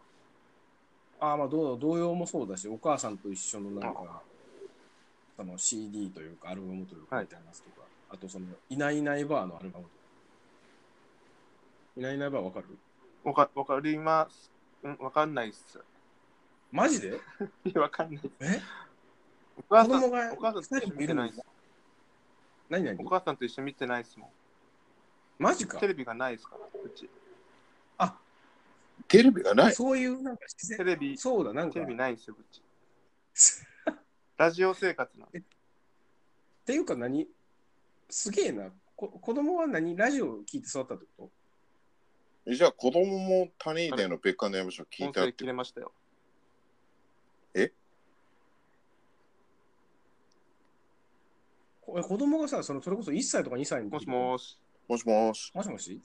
ああ、まあ、どう童謡もそうだし、お母さんと一緒のなんか、その CD というか、アルバムというか、はい。みたいなやつとか、あとその、いないいないバーのアルバムとか。いないいないバーわかるわかわかります。うん、わかんないっす。マジで？いやわかんない。え？お母さん、子供がお母さんと一緒に見てないっす。何何？お母さんと一緒に見てないっすもん。マジか？テレビがないっすから、うち。あ、テレビがない？そういうなんか自然。テレビ、そうだ、なんか。テレビっないっすよ、うち。ラジオ生活なんで。ていうか何？すげえな。こ子供は何？ラジオ聞いて育ったってこえじゃあ子供も他人での別館の山所聞いたって切れましたよ。とこ子供がさ、そのそれこそ1歳とか2歳のもし時もーし。もしもし。もしもし？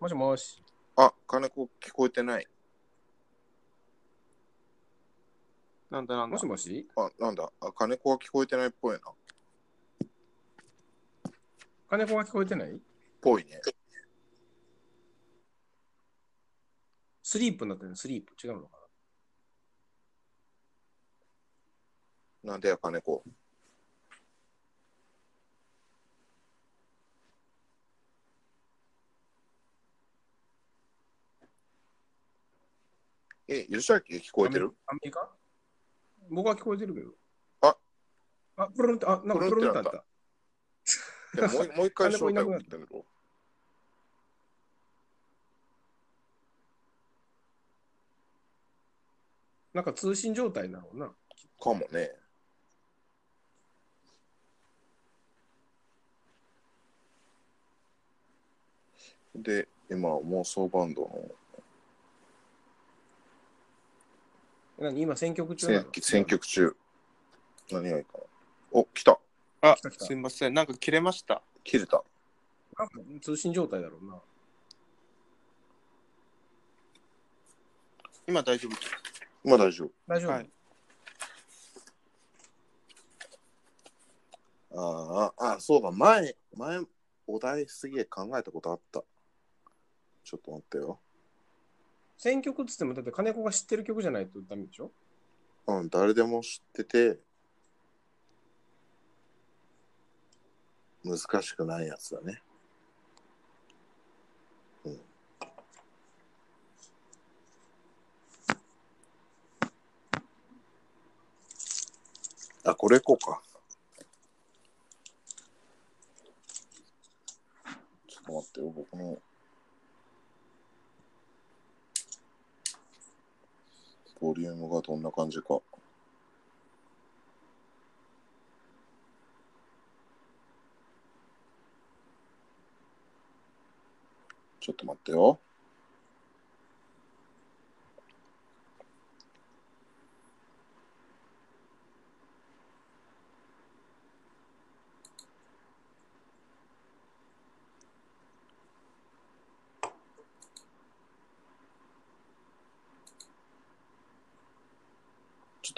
もしもし。あ、金子聞こえてない。なんだなんだもし。もし？あ、なんだ？あ、金子は聞こえてないっぽいな。金子が聞こえてない？ぽいね。スリープになってるの？スリープ？違うのかな？んでや、金子。え、吉明聞こなえてる？アメリカ？僕は聞こえてるけど。ああ、プルンって、あ、なんかプルンってあった。もうもう一回招待金子いなくなった送ってみろ。なんか通信状態なのな。かもね。で、今、妄想バンドの何？今選曲中な選の？選曲中。何がいいかな？お、来た。あ来た来たすいません。なんか切れました。切れた。なんか通信状態だろうな。今大丈夫？です。まあ大丈夫。大丈夫、はいああ、あ、そうだ、前、前、お題すげえ考えたことあった。ちょっと待ってよ。選曲っつっても、だって金子が知ってる曲じゃないとダメでしょ？うん、誰でも知ってて、難しくないやつだね。あ、これこうか。ちょっと待ってよ、僕の。ボリュームがどんな感じか。ちょっと待ってよ。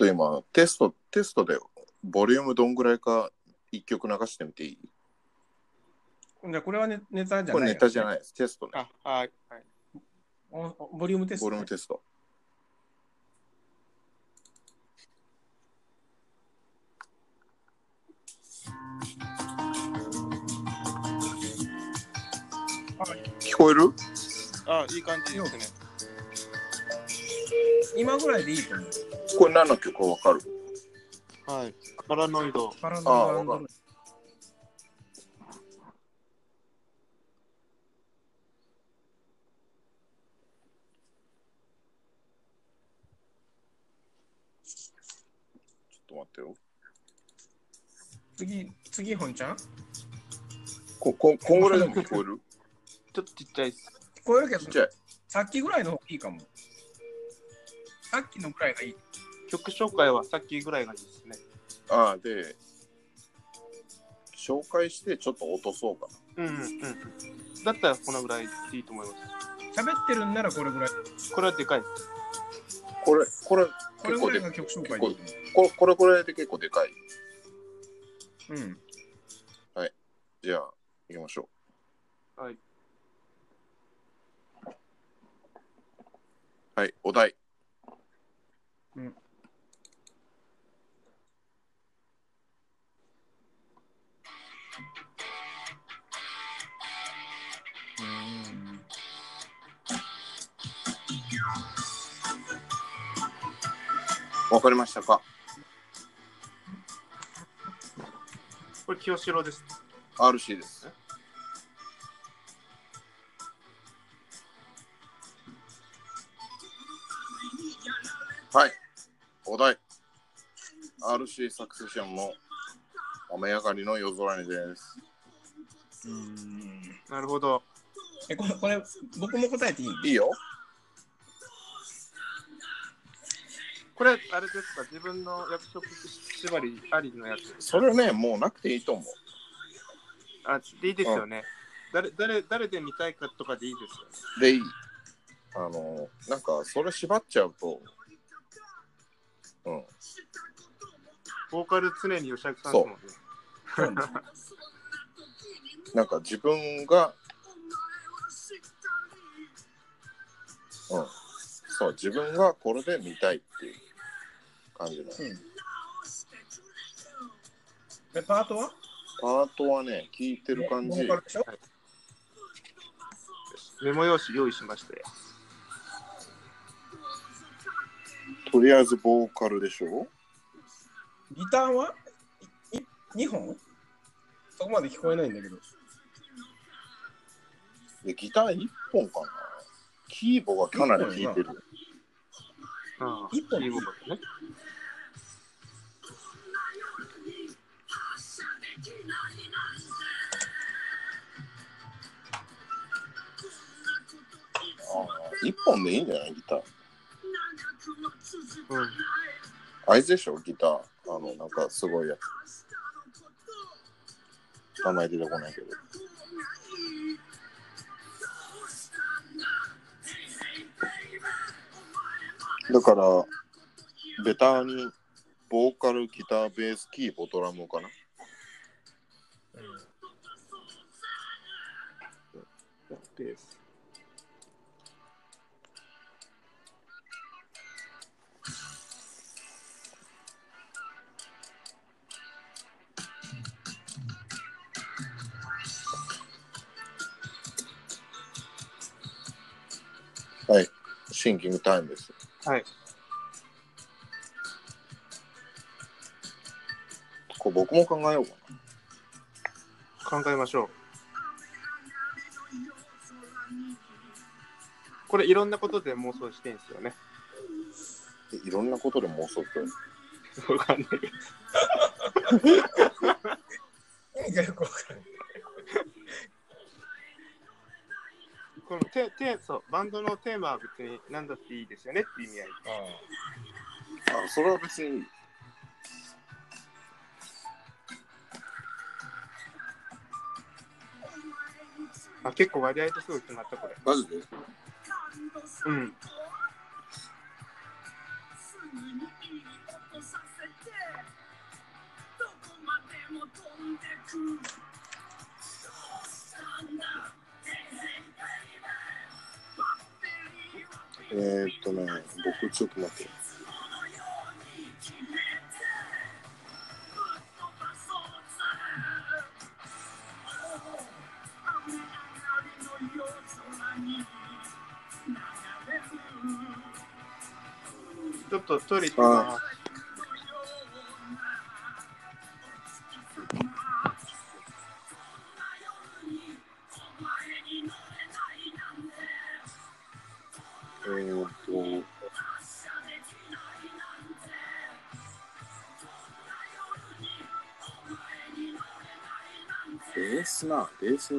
ょっと今、テスト、テストで、ボリュームどんぐらいか、一曲流してみていい？じゃあこれはネネタじゃこない。れネタじゃないいです。テストね。あ、はい。ボリュームテスト、ボリュームテスト。聞こえる？あ、いい感じですね。今ぐらいでいいと思う。これ何の曲かわかる？はい。パラノイド。パラあノイドわかるちょっと待ってよ。次、次、本ちゃん？聞こ、こ、こんぐらいでも聞こえる？ちょっとちっちゃいです。こえるけどちっち、ゃい。さっきぐらいの方がいいかも。さっきのぐらいがいい。曲紹介はさっきぐらいがいいですね。ああ、で、紹介してちょっと落とそうかな。うんうんうん。だったらこのぐらいでいいと思います。喋ってるんならこれぐらい。これはでかいです。これ、これ、これぐらいが曲紹介でいいとこれ、これこれで結構でかい。思う。うん。じゃあ、行きましょはい。はい、お題。わかりましたか？これ、清志郎です。?RC です。はい、お題。RC サクセションの雨上がりの夜空にです。うん。なるほど。え、これ、これ僕も答えていい？のいいよ。これ、あれですか、自分の約束縛りありのやつ。それね、もうなくていいと思う。あ、でいいですよね。誰誰誰で見たいかとかでいいですよね。でいい。あの、なんか、それ縛っちゃうと、うん、ボーカル常に吉明さんですもんね。なんか自分が、うん、そう、自分がこれで見たいっていう感じの。え、パートは？パートはね、聞いてる感じボー、カルでしょ？メモ用紙用意しまして。とりあえずボーカルでしょ？ギターは？い2本そこまで聞こえないんだけど。で、ギター1本かな？キーボがかなり効いてる。あ一本ね。1本でいいんじゃない？ギター。うん。あいつでしょ？ギター。あの、なんかすごいやつ。名前出てこないけど。だから、ベターにボーカル、ギター、ベース、キーボ、ドラムかな？ベース。はい。シンキングタイムです。はい。これ僕も考えようか考えましょう。これいろんなことで妄想してんすよね。な。でいろんなことで妄想って。わかんないけど。意味がよくわからない。このテテそうバンドのテーマは別に何だっていいですよねって意味合い。あ、それは別に。あ結構割合とすぐ決まったこれ。マジで？うん。えー、っとね、僕ちょっと待って。ちょっとトイレ行ってきます。ベースな、ベース。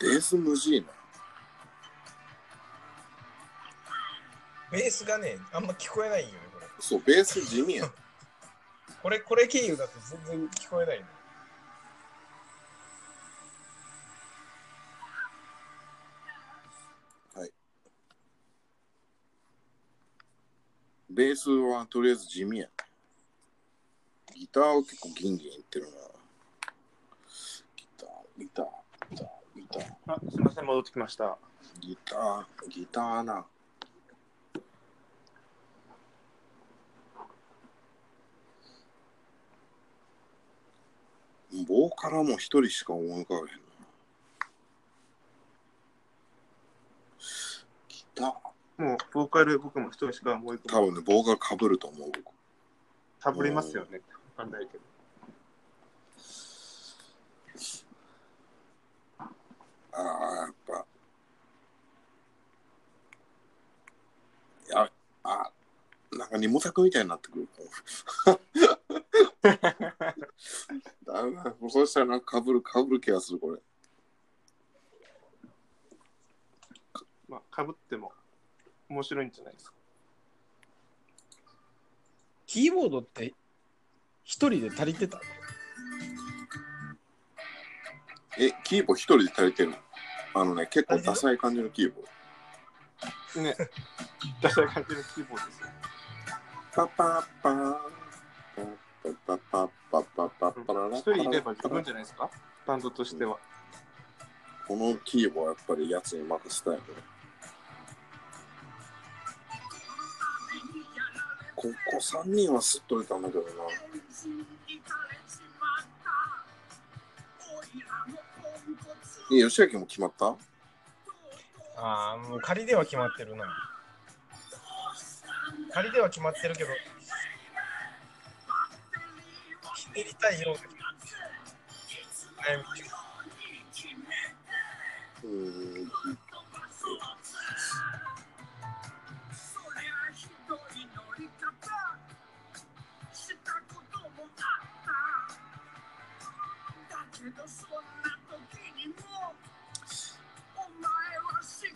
ベースむずいな。ベースがね、あんま聞こえないんよね、これ。そう、ベース地味や。これ、これ経由だと全然聞こえないの。ベースはとりあえず地味や。ギターは結構ギンギンいってるな。ギギター、ギター、ギター、あ、すみません、戻ってきました。ギター、ギターな。ボーカルはもう一人しか思い浮かべへんな。ギター、もう、ボーカル、僕も一人しか思い多分ね、ボーカルかぶると思う。僕かぶりますよね。わかんないけど。ああ、やっぱ。いや、あ、なんか二模作みたいになってくる。だめだ、そうしたらなんかかぶる、かぶる気がする、これ。まあ、かぶっても面白いんじゃないですか？キーボードって一人で足りてた？え、キーボー一人で足りてるあのね、結構ダサい感じのキーボー。ね。ダサい感じのキーボードですよ。パパッパーパパパパパパパララ一人いれば十分じゃないですかバンドとしては。このキーボーはやっぱりやつに任せたいね。ここ3人はすっといたんだけどな。え、吉明も決まった？ああ、もう仮では決まってるな。仮では決まってるけど、ひねりたい色が悩み中うーん。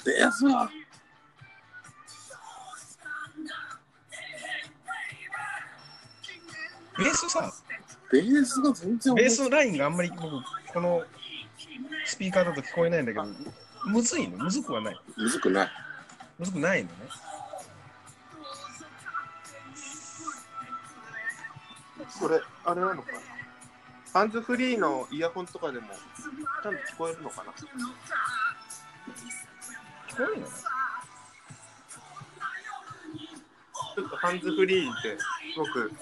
ベースはベースさ、ベースが全然ベースのラインがあんまり僕、このスピーカーだと聞こえないんだけど、むずいの？むずくはない？むずくない。むずくないのね？これ、あれなのかな？ハンズフリーのイヤホンとかでも、ちゃんと聞こえるのかな？聞こえるの？ねちょっとハンズフリーで僕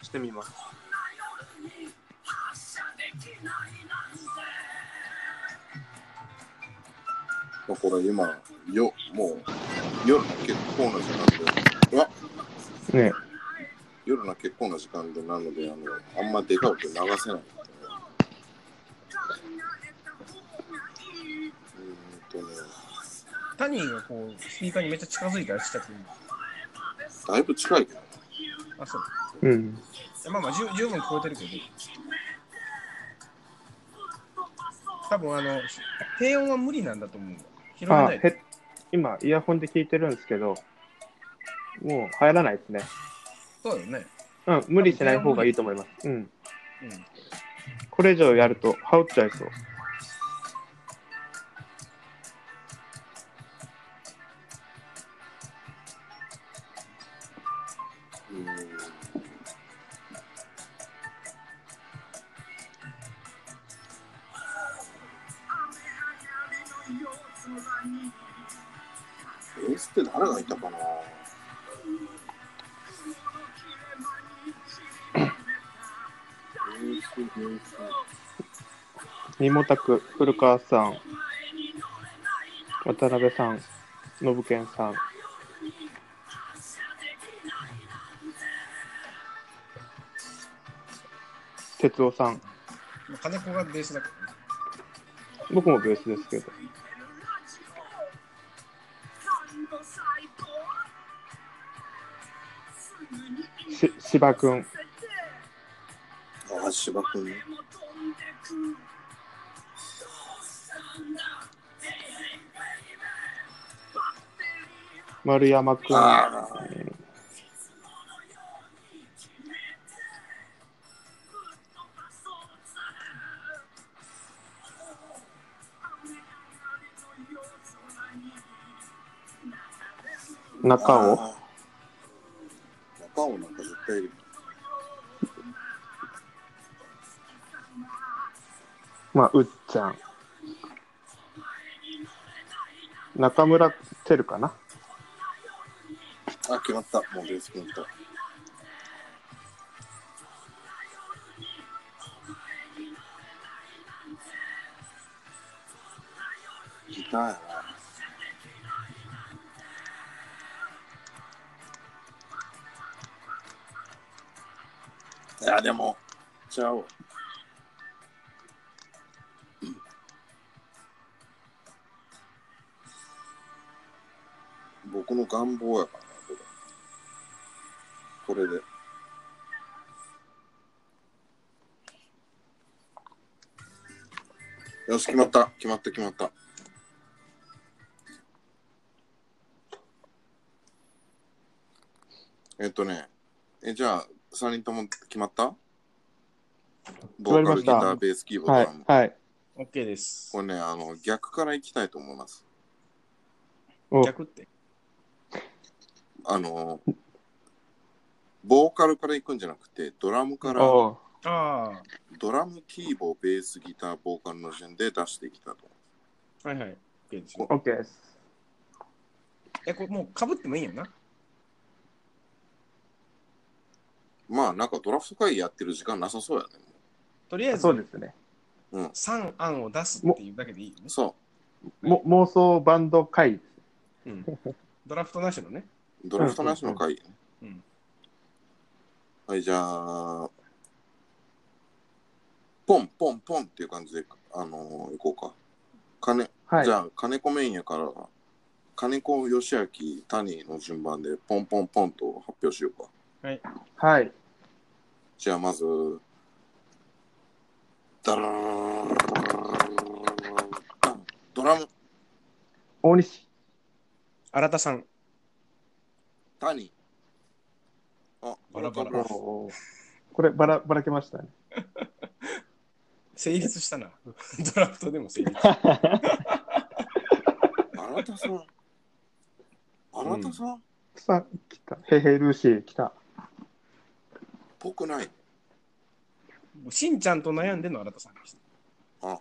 してみます。まあこれ今、よ、もう、夜の結構な時間で、うわね夜の結構な時間でなので、あの、あんまでかい音流せない。タニーがこう、スピーカーにめっちゃ近づいたらしたっていいだいぶ近いけどね。あ、そう。うん。まあまあ、十十分聞こえてるけど。多分あの、低音は無理なんだと思うわ。拾えあない。へ今、イヤホンで聞いてるんですけど、もう入らないですね。そうよね。うん、無理しない方がいいと思います。うん。うん。これ以上やると、羽織っちゃいそう。タク、古川さん、渡辺さん、信健さん、哲夫さん、まあ金子がベースだからね。僕もベースですけど、し芝くん、ああ、芝君丸山くん、ああ、中尾、中尾なんか絶対いる。まあ、うっちゃん。中村てるかな？あ、決まった。もうベース決まった。ギターやな。いや、でも、ちゃう。僕の願望やから、これ。で。よし、決まった。決まった、決まった。えっとね、え、じゃあ、3人とも決まった？ボーカル、ギター、ベース、キーボード、はいドラム。。はい。OK ですこ。れね、あの、逆から行きたいと思います。お逆って？あの、ボーカルから行くんじゃなくて、ドラムから、おうあドラム、キーボー、ベース、ギター、ボーカルの順で出していきたいとはいはい。OK ですよ。OK です。え、これもうかぶってもいいんやな？う。まあ、なんかドラフト会議やってる時間なさそうやね。とりあえずそうですね。3案を出すっていうだけでいいよね。そも妄想バンド会です。うん。ドラフトなしのね。う、ドラフトなしの会議ね。うん。はい、じゃあ、ポンポンポンっていう感じで、あのー行こうか。金、はい。じゃあ、金子メインやから、金子義明、谷の順番で、ポンポンポンと発表しようか。はい。じゃあ、まず、ダラードラム、大西。新田さん。谷。あ、バラバラ こればらばらけましたね。成立したな。ドラフトでも成立。新田さん。新田さん、さあ、来た。へへルーシー来た。ぽくない。しんちゃんと悩んでの新田さんでした。あ、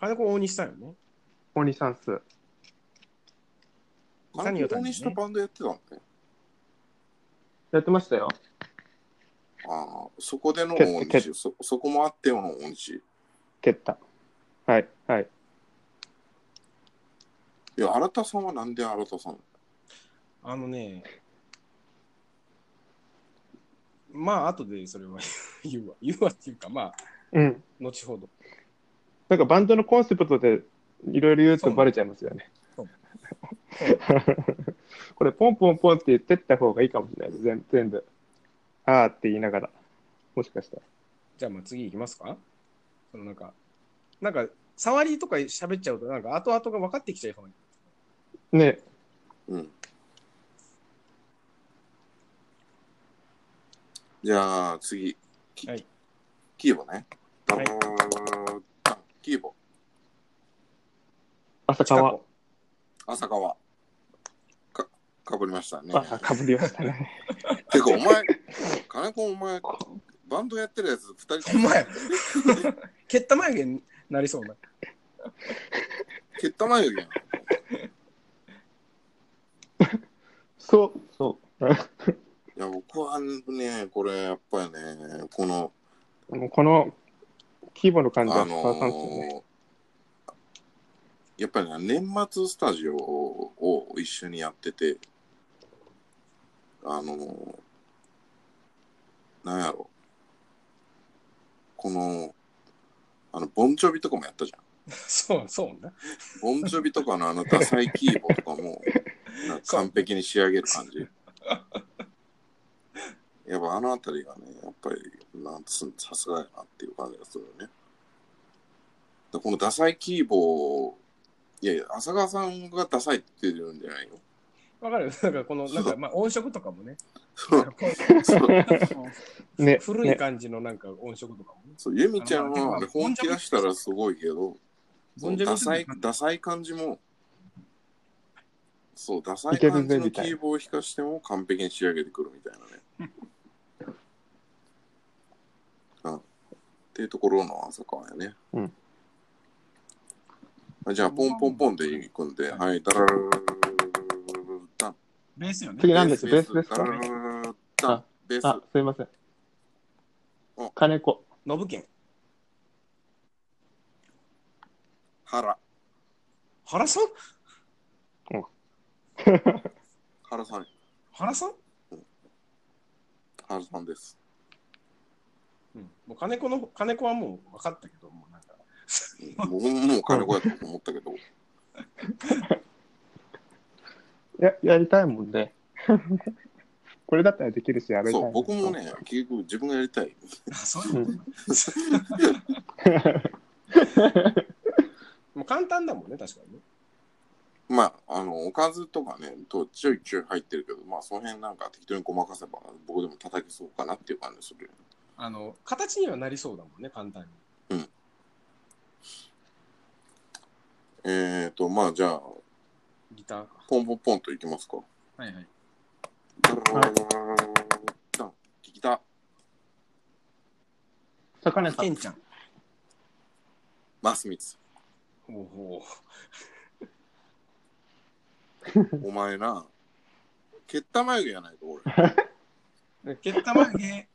金子大西さんよね。大西さん数。金子大西とバンドやってたの？ね。やってましたよ。ああ、そこでのけ大け西、そそこもあっての大西。蹴った。はい。はい。いや、新田さんはなんで新田さん？あのね、まあ、後でそれは 言うわ。言うわっていうか、まあ、うん。後ほど。なんかバンドのコンセプトでいろいろ言うとバレちゃいますよね。これポンポンポンって言ってった方がいいかもしれない全全部。あーって言いながら。もしかしたら。じゃあ、まあ次行きますか？そのなんか、なんか、触りとか喋っちゃうと、なんか後々が分かってきちゃいそうな。ね。うん。じゃあ、次。キはいキーボね。はいあキーボ。朝川。近子浅川。か、かぶりましたね。あ、かぶりましたね。てか、お前、金子お前、バンドやってるやつ二人ほんまや。蹴った眉毛になりそうな。蹴った眉毛やん。そう、そう。いや、僕はね、これ、やっぱりね、この、この規模の感じはあの川さんですよね。ーやっぱりね、年末スタジオを一緒にやってて、あのーなんやろ、この、あの、ボンチョビとかもやったじゃん。そう、そうな。ボンチョビとかのあのダサいキーボとかも、なんか完璧に仕上げる感じ。やっぱあのあたりがね、やっぱり、なんつさすがやなっていう感じがするよね。でこのダサいキーボいやいや、浅川さんがダサいって言ってるんじゃないよ。わかる なんかこの、なんかまあ音色とかもね。そうなんかこう そうね。ね古い感じのなんか音色とかもね。そうユミちゃんは本気出したらすごいけど、ボンジョビダサい、ダサい感じも、そう、ダサい感じのキーボを弾かしても完璧に仕上げてくるみたいなね。うん。っていうところの浅川やね。うんあじゃあ、ポンポンポンでいくんで、はい、ダララララララダン。ベースよね。次何ですベースですかダラララララダン。ベース。あ、すいませんお。金子。ノブケン。原。原さん原さん。原さん原さんです。うん。もう金子の、金子はもう分かったけど、もう。もうもう金子やったと思ったけど。や、やりたいもんね。これだったらできるし、やりたい。そう、僕も。ね、結局自分がやりたい。あそういううんもう簡単だもんね、確かにね。まあ、あの、おかずとかね、とちょいちょい入ってるけど、まあ、その辺なんか適当にごまかせば、僕でも叩けそうかなっていう感じする。あの、形にはなりそうだもんね、簡単に。えーと、まあ、じゃあ、ギターか。ポンポンポンといきますか。はいはい。ダン、聞きた。坂根さん。ケンちゃん。マスミツ。おお。お前な、蹴った眉毛やないか、俺。ケッタ眉毛、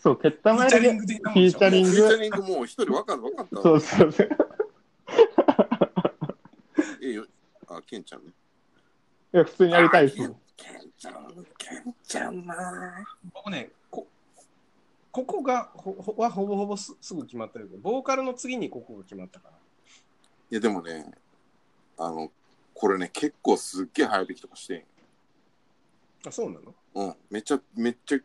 そう、ケッタマフィーチャリンでグ的なフィーチャリング。フィーチャリングもう一人分かる分かった。そうそうそう。ええよ。あ、ケンちゃん？ね。いや、普通にやりたいですもん。ケンちゃん、ケンちゃんな。僕ね、こここがほほはほぼほぼすすぐ決まったけど、ボーカルの次にここが決まったから。いや、でもね、あの、これね、結構すっげえ早弾きとかしてん。あ、そうなのうん、めちゃ、めっちゃ、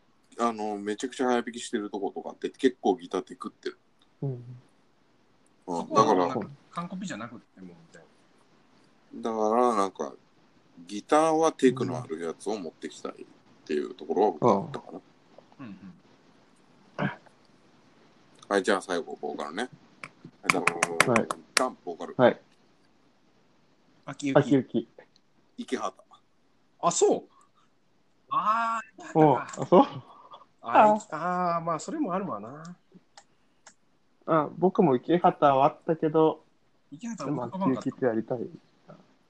あの、めちゃくちゃ早弾きしてるとことかって結構ギターテクってる。うんうん、だから、はなんか完コピじゃなくてもみたいだからなんか、ギターはテクのあるやつを持ってきたいっていうところは僕はあったかな。な。うんうん。はい、じゃあ最後、ボーカルね。はい、だから、はいダン、ボーカル。はい。秋秋雪。雪。池畑。あ、そうあーおあ、そうあいあー、まあ、それもあるわな。あ僕も池畑はあったけど、池畑でもは浮かばんかっ秋雪ってやりたい。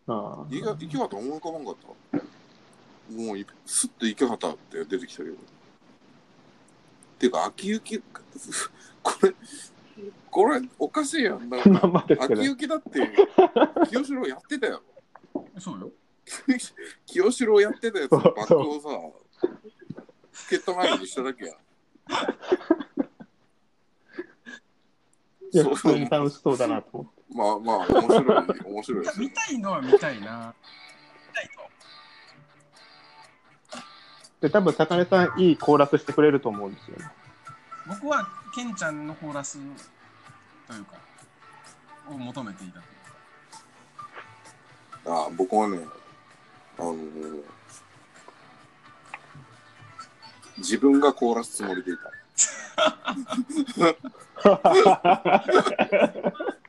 あ池池畑思い浮かばんかった。もうい、すっと池畑って出てきたけど。ていうか、秋雪、これ、これ、おかしいやん。なんあ。ままあですけど秋。雪だって、清志郎やってたよ。た。そうよ。清志郎やってたやつのバックをさ、ケット前にしただけやん。いや、そう普通に楽しそうだなと思って。まあまあ、面白い、面白いですよ見。たいのは見たいな。見たいと。で、多分、高根さん、いいコーラスしてくれると思うんですよね。僕はケンちゃんのコーラスというか、を求めていたというか。あ僕はね、あのー自分がコーラスつもりでいた。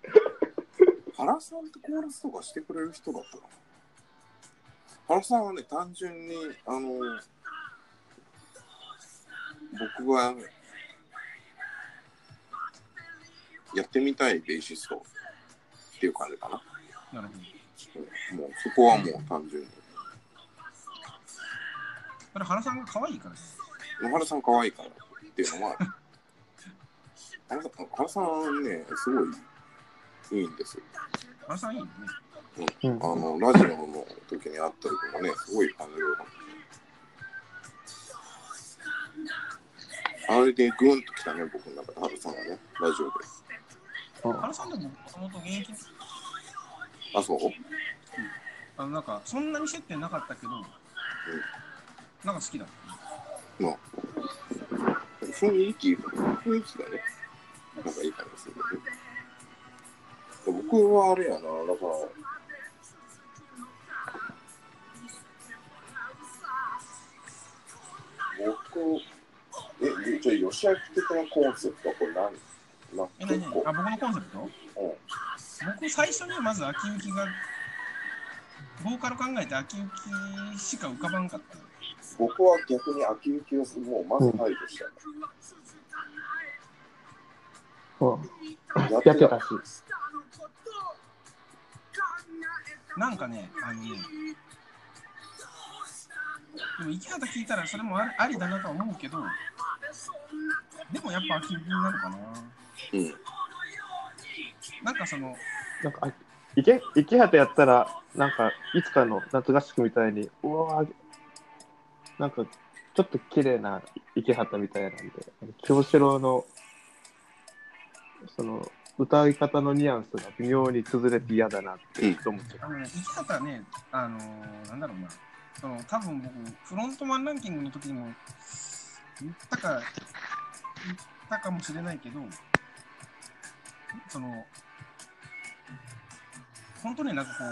原さんってコーラスとかしてくれる人だったかな原さんはね、単純に、あのー僕がやってみたいベーシストっていう感じかな。なるほど。もうそこはもう単純に。それ原さんが可愛いからです。野原さん可愛いからっていうのは、原さん原さんね、すごいいいんですよ。原さんいいよね。うんあの、ラジオの時に会った時もね、すごい感じる。あれでグンと来たね、僕の中で、原さんがね、ラジオで。原さんでももともと現役、あ、そう？あのなんかそんなに接点なかったけど、なんか好きだった？ね。雰囲気、雰囲気がね、なんかいい感じするよね。僕はあれやな、だから、僕、え、じゃあ、吉明的なコンセプトはこれ何なえ、何あ、僕のコンセプト？うん僕最初にまず秋雪が、ボーカル考えて秋雪しか浮かばんかったの。僕は逆に秋雪をもうまず排除したの。うんややってたし。なんかね、あのね、でも池畑聞いたらそれもありありだなとは思うけど、でもやっぱ秋になるかな。うん。なんかその、なんか、あ池池畑やったら、なんか、いつかの夏合宿みたいに、うわーなんか、ちょっと綺麗な池畑みたいなんで、京志郎の、その、歌い方のニュアンスが微妙に崩れて嫌だなって思ってた。あのね、池畑はね、あのーなんだろうな、その多分僕、フロントマンランキングの時にも言ったか、言ったかもしれないけど、その、本当ね、なんかこ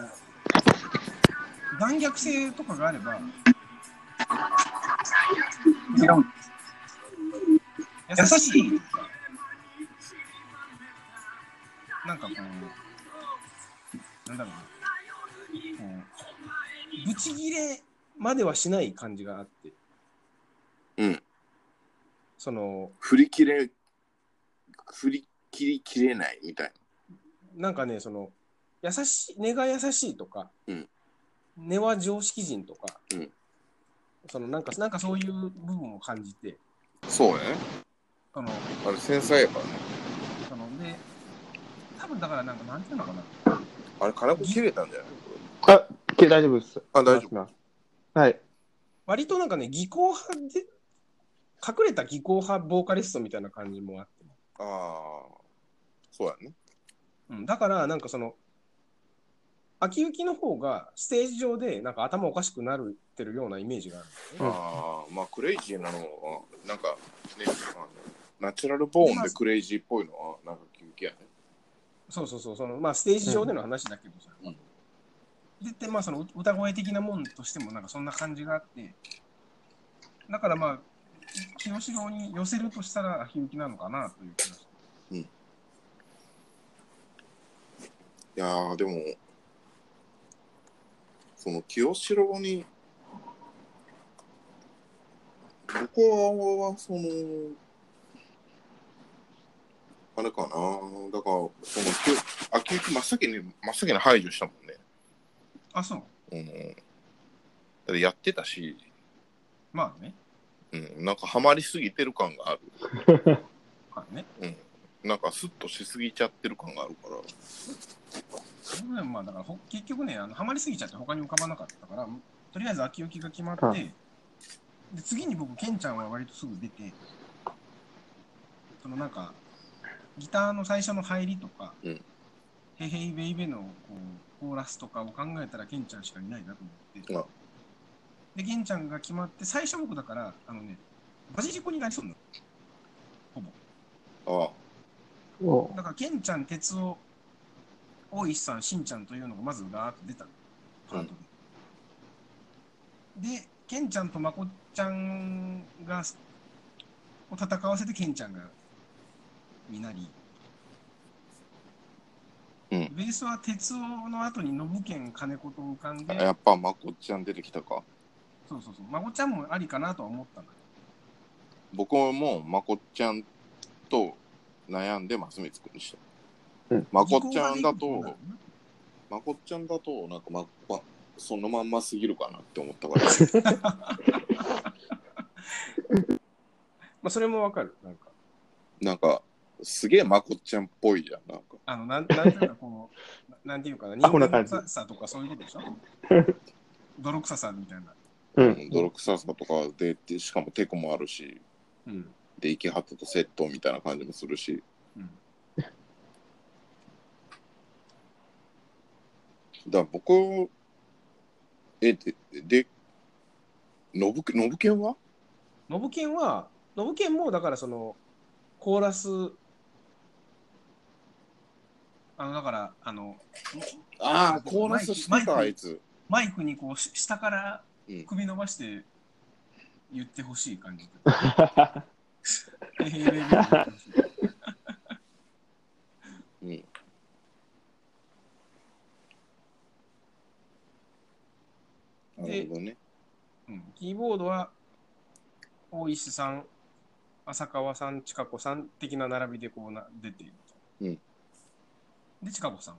う、残虐性とかがあれば、違う。優しい。なんかこう、なんだろうな。こう、ブチギレまではしない感じがあって、うん。その、振り切れ、振り切りきれないみたいなんかね、その、優しい、根が優しいとか、うん根は常識人とか、うんそのなんか、なんかそういう部分を感じて、な。そうね。その、あれ繊細やからね。多分だからなんか、なんていうのかな。あれ金子切れたんじゃない？あ、OK 大丈夫です。あ大丈夫。はい。割となんかね、技巧派で、隠れた技巧派ボーカリストみたいな感じもあって、ああ。そうやね。うん、だからなんかその、秋行の方がステージ上でなんか頭おかしくなるってるようなイメージがあるんだよね。ああ、まあクレイジーなのは、なんかね、あのナチュラルボーンでクレイジーっぽいのは、なんか休憩やね。そうそうそう、そのまあステージ上での話だけどさ。うんでで、まあその歌声的なもんとしてもなんかそんな感じがあって、だからまあ、清志郎に寄せるとしたら秋行なのかなという気がして。いやー、でも、その清志郎に、僕は、その、あれかな、だから、その、き秋行真っ先に、真っ先に排除したもんね。あ、そう。うん。だってやってたし、まあね。うん、なんかハマりすぎてる感がある。まあね。うん。なんかスッとしすぎちゃってる感があるから。まあだからほ結局ね、あのハマりすぎちゃって他に浮かばなかったから、とりあえず秋行が決まって、はいで次に僕、ケンちゃんは割とすぐ出て、そのなんか、ギターの最初の入りとか、うんヘヘイベイベのこうコーラスとかを考えたらケンちゃんしかいないなと思って、あで、ケンちゃんが決まって、最初僕だから、あのね、バジリコになりそうなの。ほぼ。ああ、おだから、ケンちゃん、哲夫、大石さん、しんちゃんというのがまずガーッと出たのパートで。で、ケンちゃんとまこちゃんが、を戦わせてケンちゃんが、になり、うんベースは哲夫の後に信健金子と浮かんで、やっぱまこっちゃん出てきたか。そうそうそう、まこちゃんもありかなとは思ったのよ。僕もまこっちゃんと悩んでますみつくにした。うんまこっちゃんだとまこっちゃんだと、なんかま、ま、そのまんますぎるかなって思ったから。まあ、それもわかる。なんか、なんか、すげえまこっちゃんっぽいじゃん。なんか。あの、なんなんていうか、こう、な なんていうかな、アホな感じ人間臭さとかそういうことでしょ？泥臭さみたいな。うん。泥臭さとかで、でしかもテクもあるし、うん。で、池畑とセットみたいな感じもするし。うんだから僕、え、で、で、のぶ、のぶけんは？ノブケンは、ノブケンもだからその、コーラス、あの、だから、あの、ああ、コーラスしてた、マイクあいつ。マイクにこう、し下からうん首伸ばして言ってほしい感じ。へへへへへへうん。なるほどね。うんキーボードは、大石さん、浅川さん、千佳子さん的な並びでこうな出ていると。うんで、千佳子さん。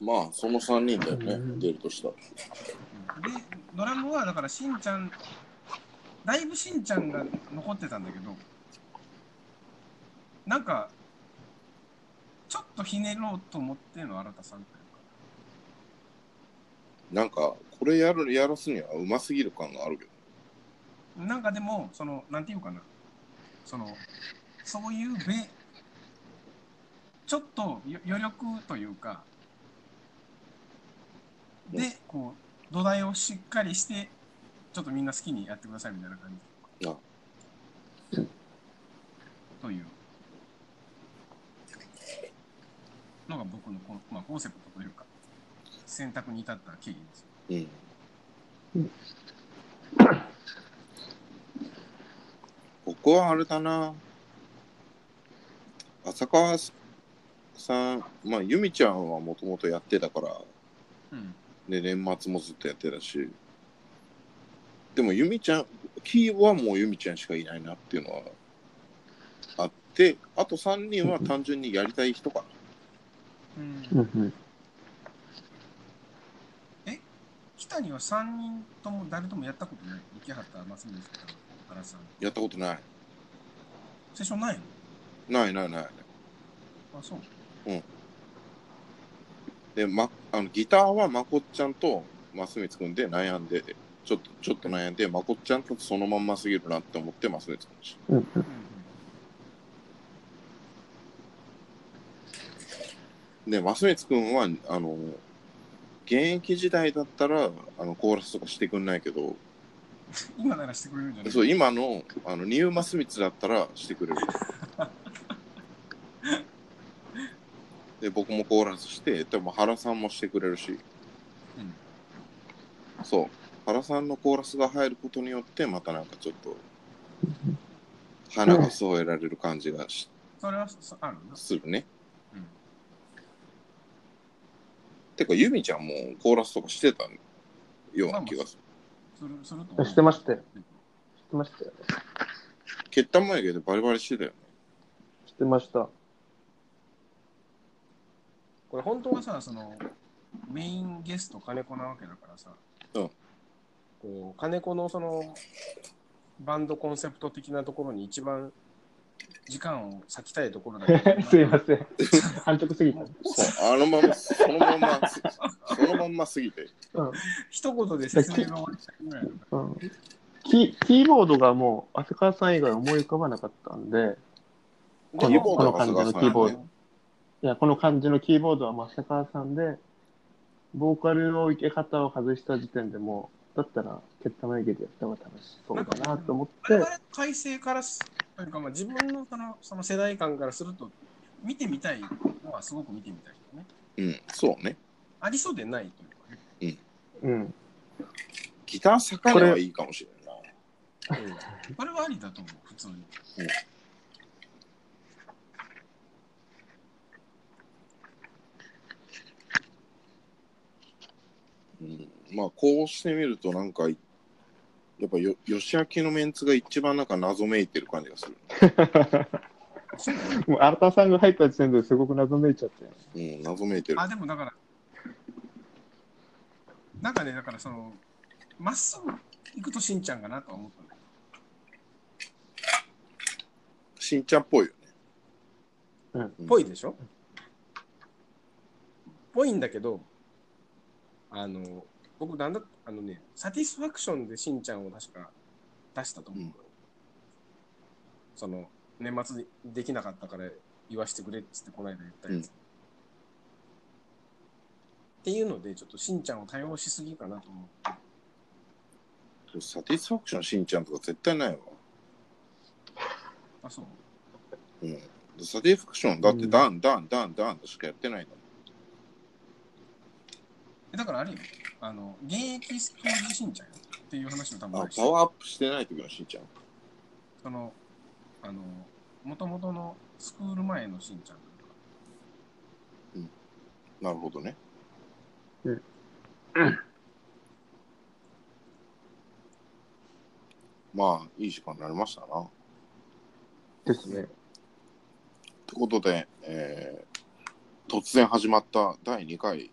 まあ、その3人だよね、うん出るとしたら。で、ドラムはだからしんちゃん、だいぶしんちゃんが残ってたんだけど、なんか、ちょっとひねろうと思っての新田さんというか。なんか、これやるやらすにはうますぎる感があるけど。なんかでも、その、なんていうかな、その、そういうべ、ちょっとよ余力というか、で、こう、土台をしっかりして、ちょっとみんな好きにやってくださいみたいな感じ。あというのが僕のコン,、まあ、コンセプトというか、選択に至った経緯です。うん。僕はあれだな。浅川さん、まあ、由美ちゃんはもともとやってたから、うん。で、年末もずっとやってたし、でも由美ちゃん、キーはもう由美ちゃんしかいないなっていうのはあって、あと3人は単純にやりたい人かうんうんうん。北には3人とも誰ともやったことない？池畑、松水さん、原さん。な。やったことない。セッションないないないない。のあ、そう。で、ま、あのギターはまこっちゃんと増光くんで悩んで、ちょっと、ちょっと悩んで、まこっちゃんとそのまんますぎるなって思って増光くんでしうんうん。うんた。で、増光くんは、あの、現役時代だったら、あの、コーラスとかしてくんないけど、今ならしてくれるんじゃない？そう、今の、あの、ニューマスミツだったらしてくれる。で、僕もコーラスして、でも原さんもしてくれるし、うんそう、原さんのコーラスが入ることによって、またなんかちょっと、花が添えられる感じがしそれはそある。するね。うんてか、ユミちゃんもコーラスとかしてたような気がする。するすると思うしてましたよ。してましたよね。血管眉毛でバリバリしてたよね。してました。これ本当？はさ、そのメインゲスト金子なわけだからさ、うん。こう金子のそのバンドコンセプト的なところに一番時間を割きたいところだけど。すいません。安直すぎた。そう、あのまま、そのまま、そのまんま過ぎて。うん。一言で説明が終わっちゃうぐらいだかうん。キーキーボードがもう、浅川さん以外思い浮かばなかったんで、このキーボードはこの感じのキーボードね。いや、この感じのキーボードはまあ浅川さんで、ボーカルの生け方を外した時点でもう、だったら、ケッタ眉毛でやった方が楽しそうだなと思ってら我、々改正からすというか、まあ、自分のそのその世代間からすると見てみたいのはすごく見てみたいよね。うん、そうね。ありそうでないというかね。うん。ギター坂根はいいかもしれんな。これはありだと思う、普通に。うん、まあ、こうしてみると、なんか、やっぱよ、吉明のメンツが一番なんか謎めいてる感じがする。もう新田さんが入った時点ですごく謎めいちゃって。うん、謎めいてるあ、。でもだから、なんかね、だからその、まっすぐ行くとしんちゃんかなとは思ったんだしんちゃんっぽいよね。けど。ぽいでしょ？ぽいんだけど、あの、僕なんだ、あのね、サティスファクションでしんちゃんを確か出したと思う。うんその、年末にできなかったから言わしてくれっつってこの間言ったやつ。うんっていうので、ちょっとしんちゃんを多用しすぎかなと思って。サティスファクションしんちゃんとか絶対ないわ。あ、そう。うん。サティスファクションだってダン、ダン、ダン、ダンとしかやってないんだもん。えだからあれよ、あの、現役当時しんちゃんよっていう話を多分あパワーアップしてない時のしんちゃん。その、あの、もともとのスクール前のしんちゃんというか、なるほどね。うんまあ、いい時間になりましたな。ですね。ということで、えー突然始まった第2回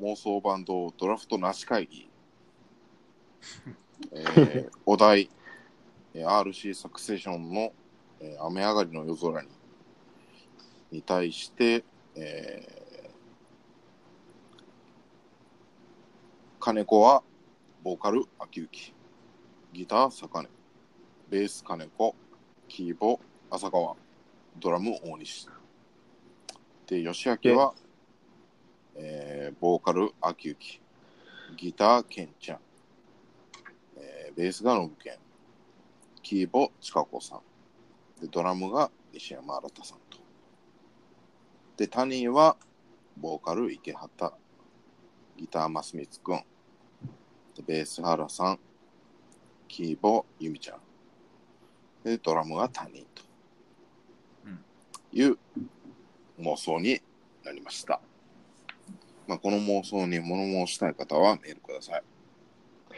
妄想バンドドラフトなし会議、えーお題、えー RC サクセションの、えー雨上がりの夜空に。に対して、えー金子はボーカル秋幸ギター坂根。ベース金子。キーボ浅川。ドラム大西。で吉明は、えーボーカル秋幸ギターケンちゃん、えーベースがノブケンキーボチカコさんでドラムが西山新さんとで他人はボーカル池畑ギター増光くんベース原さんキーボゆみちゃんでドラムが他人という妄想になりました。まあ、この妄想に物申したい方はメールください。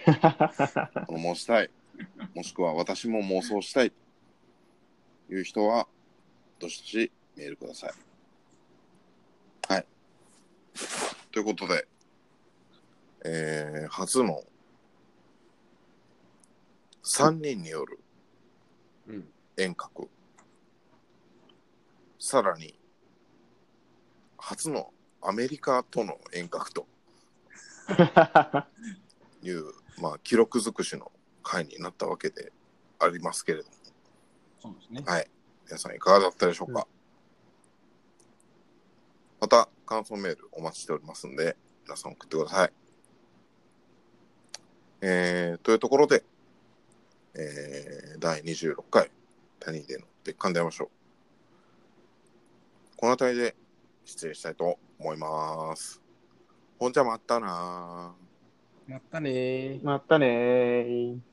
物申したい、もしくは私も妄想したいという人は、どしどしメールください。はい。ということで、えー、初の3人によるうん。遠隔さらに初のアメリカとの遠隔と いう、まあ、記録尽くしの回になったわけでありますけれども、そうですね。はい。皆さんいかがだったでしょうか、また感想メールお待ちしておりますんで、皆さん送ってください。えー、というところで、えー、第26回谷での別館で会いましょう。この辺りで失礼したいと思います。ほんじゃまったなー。またねー。またねー。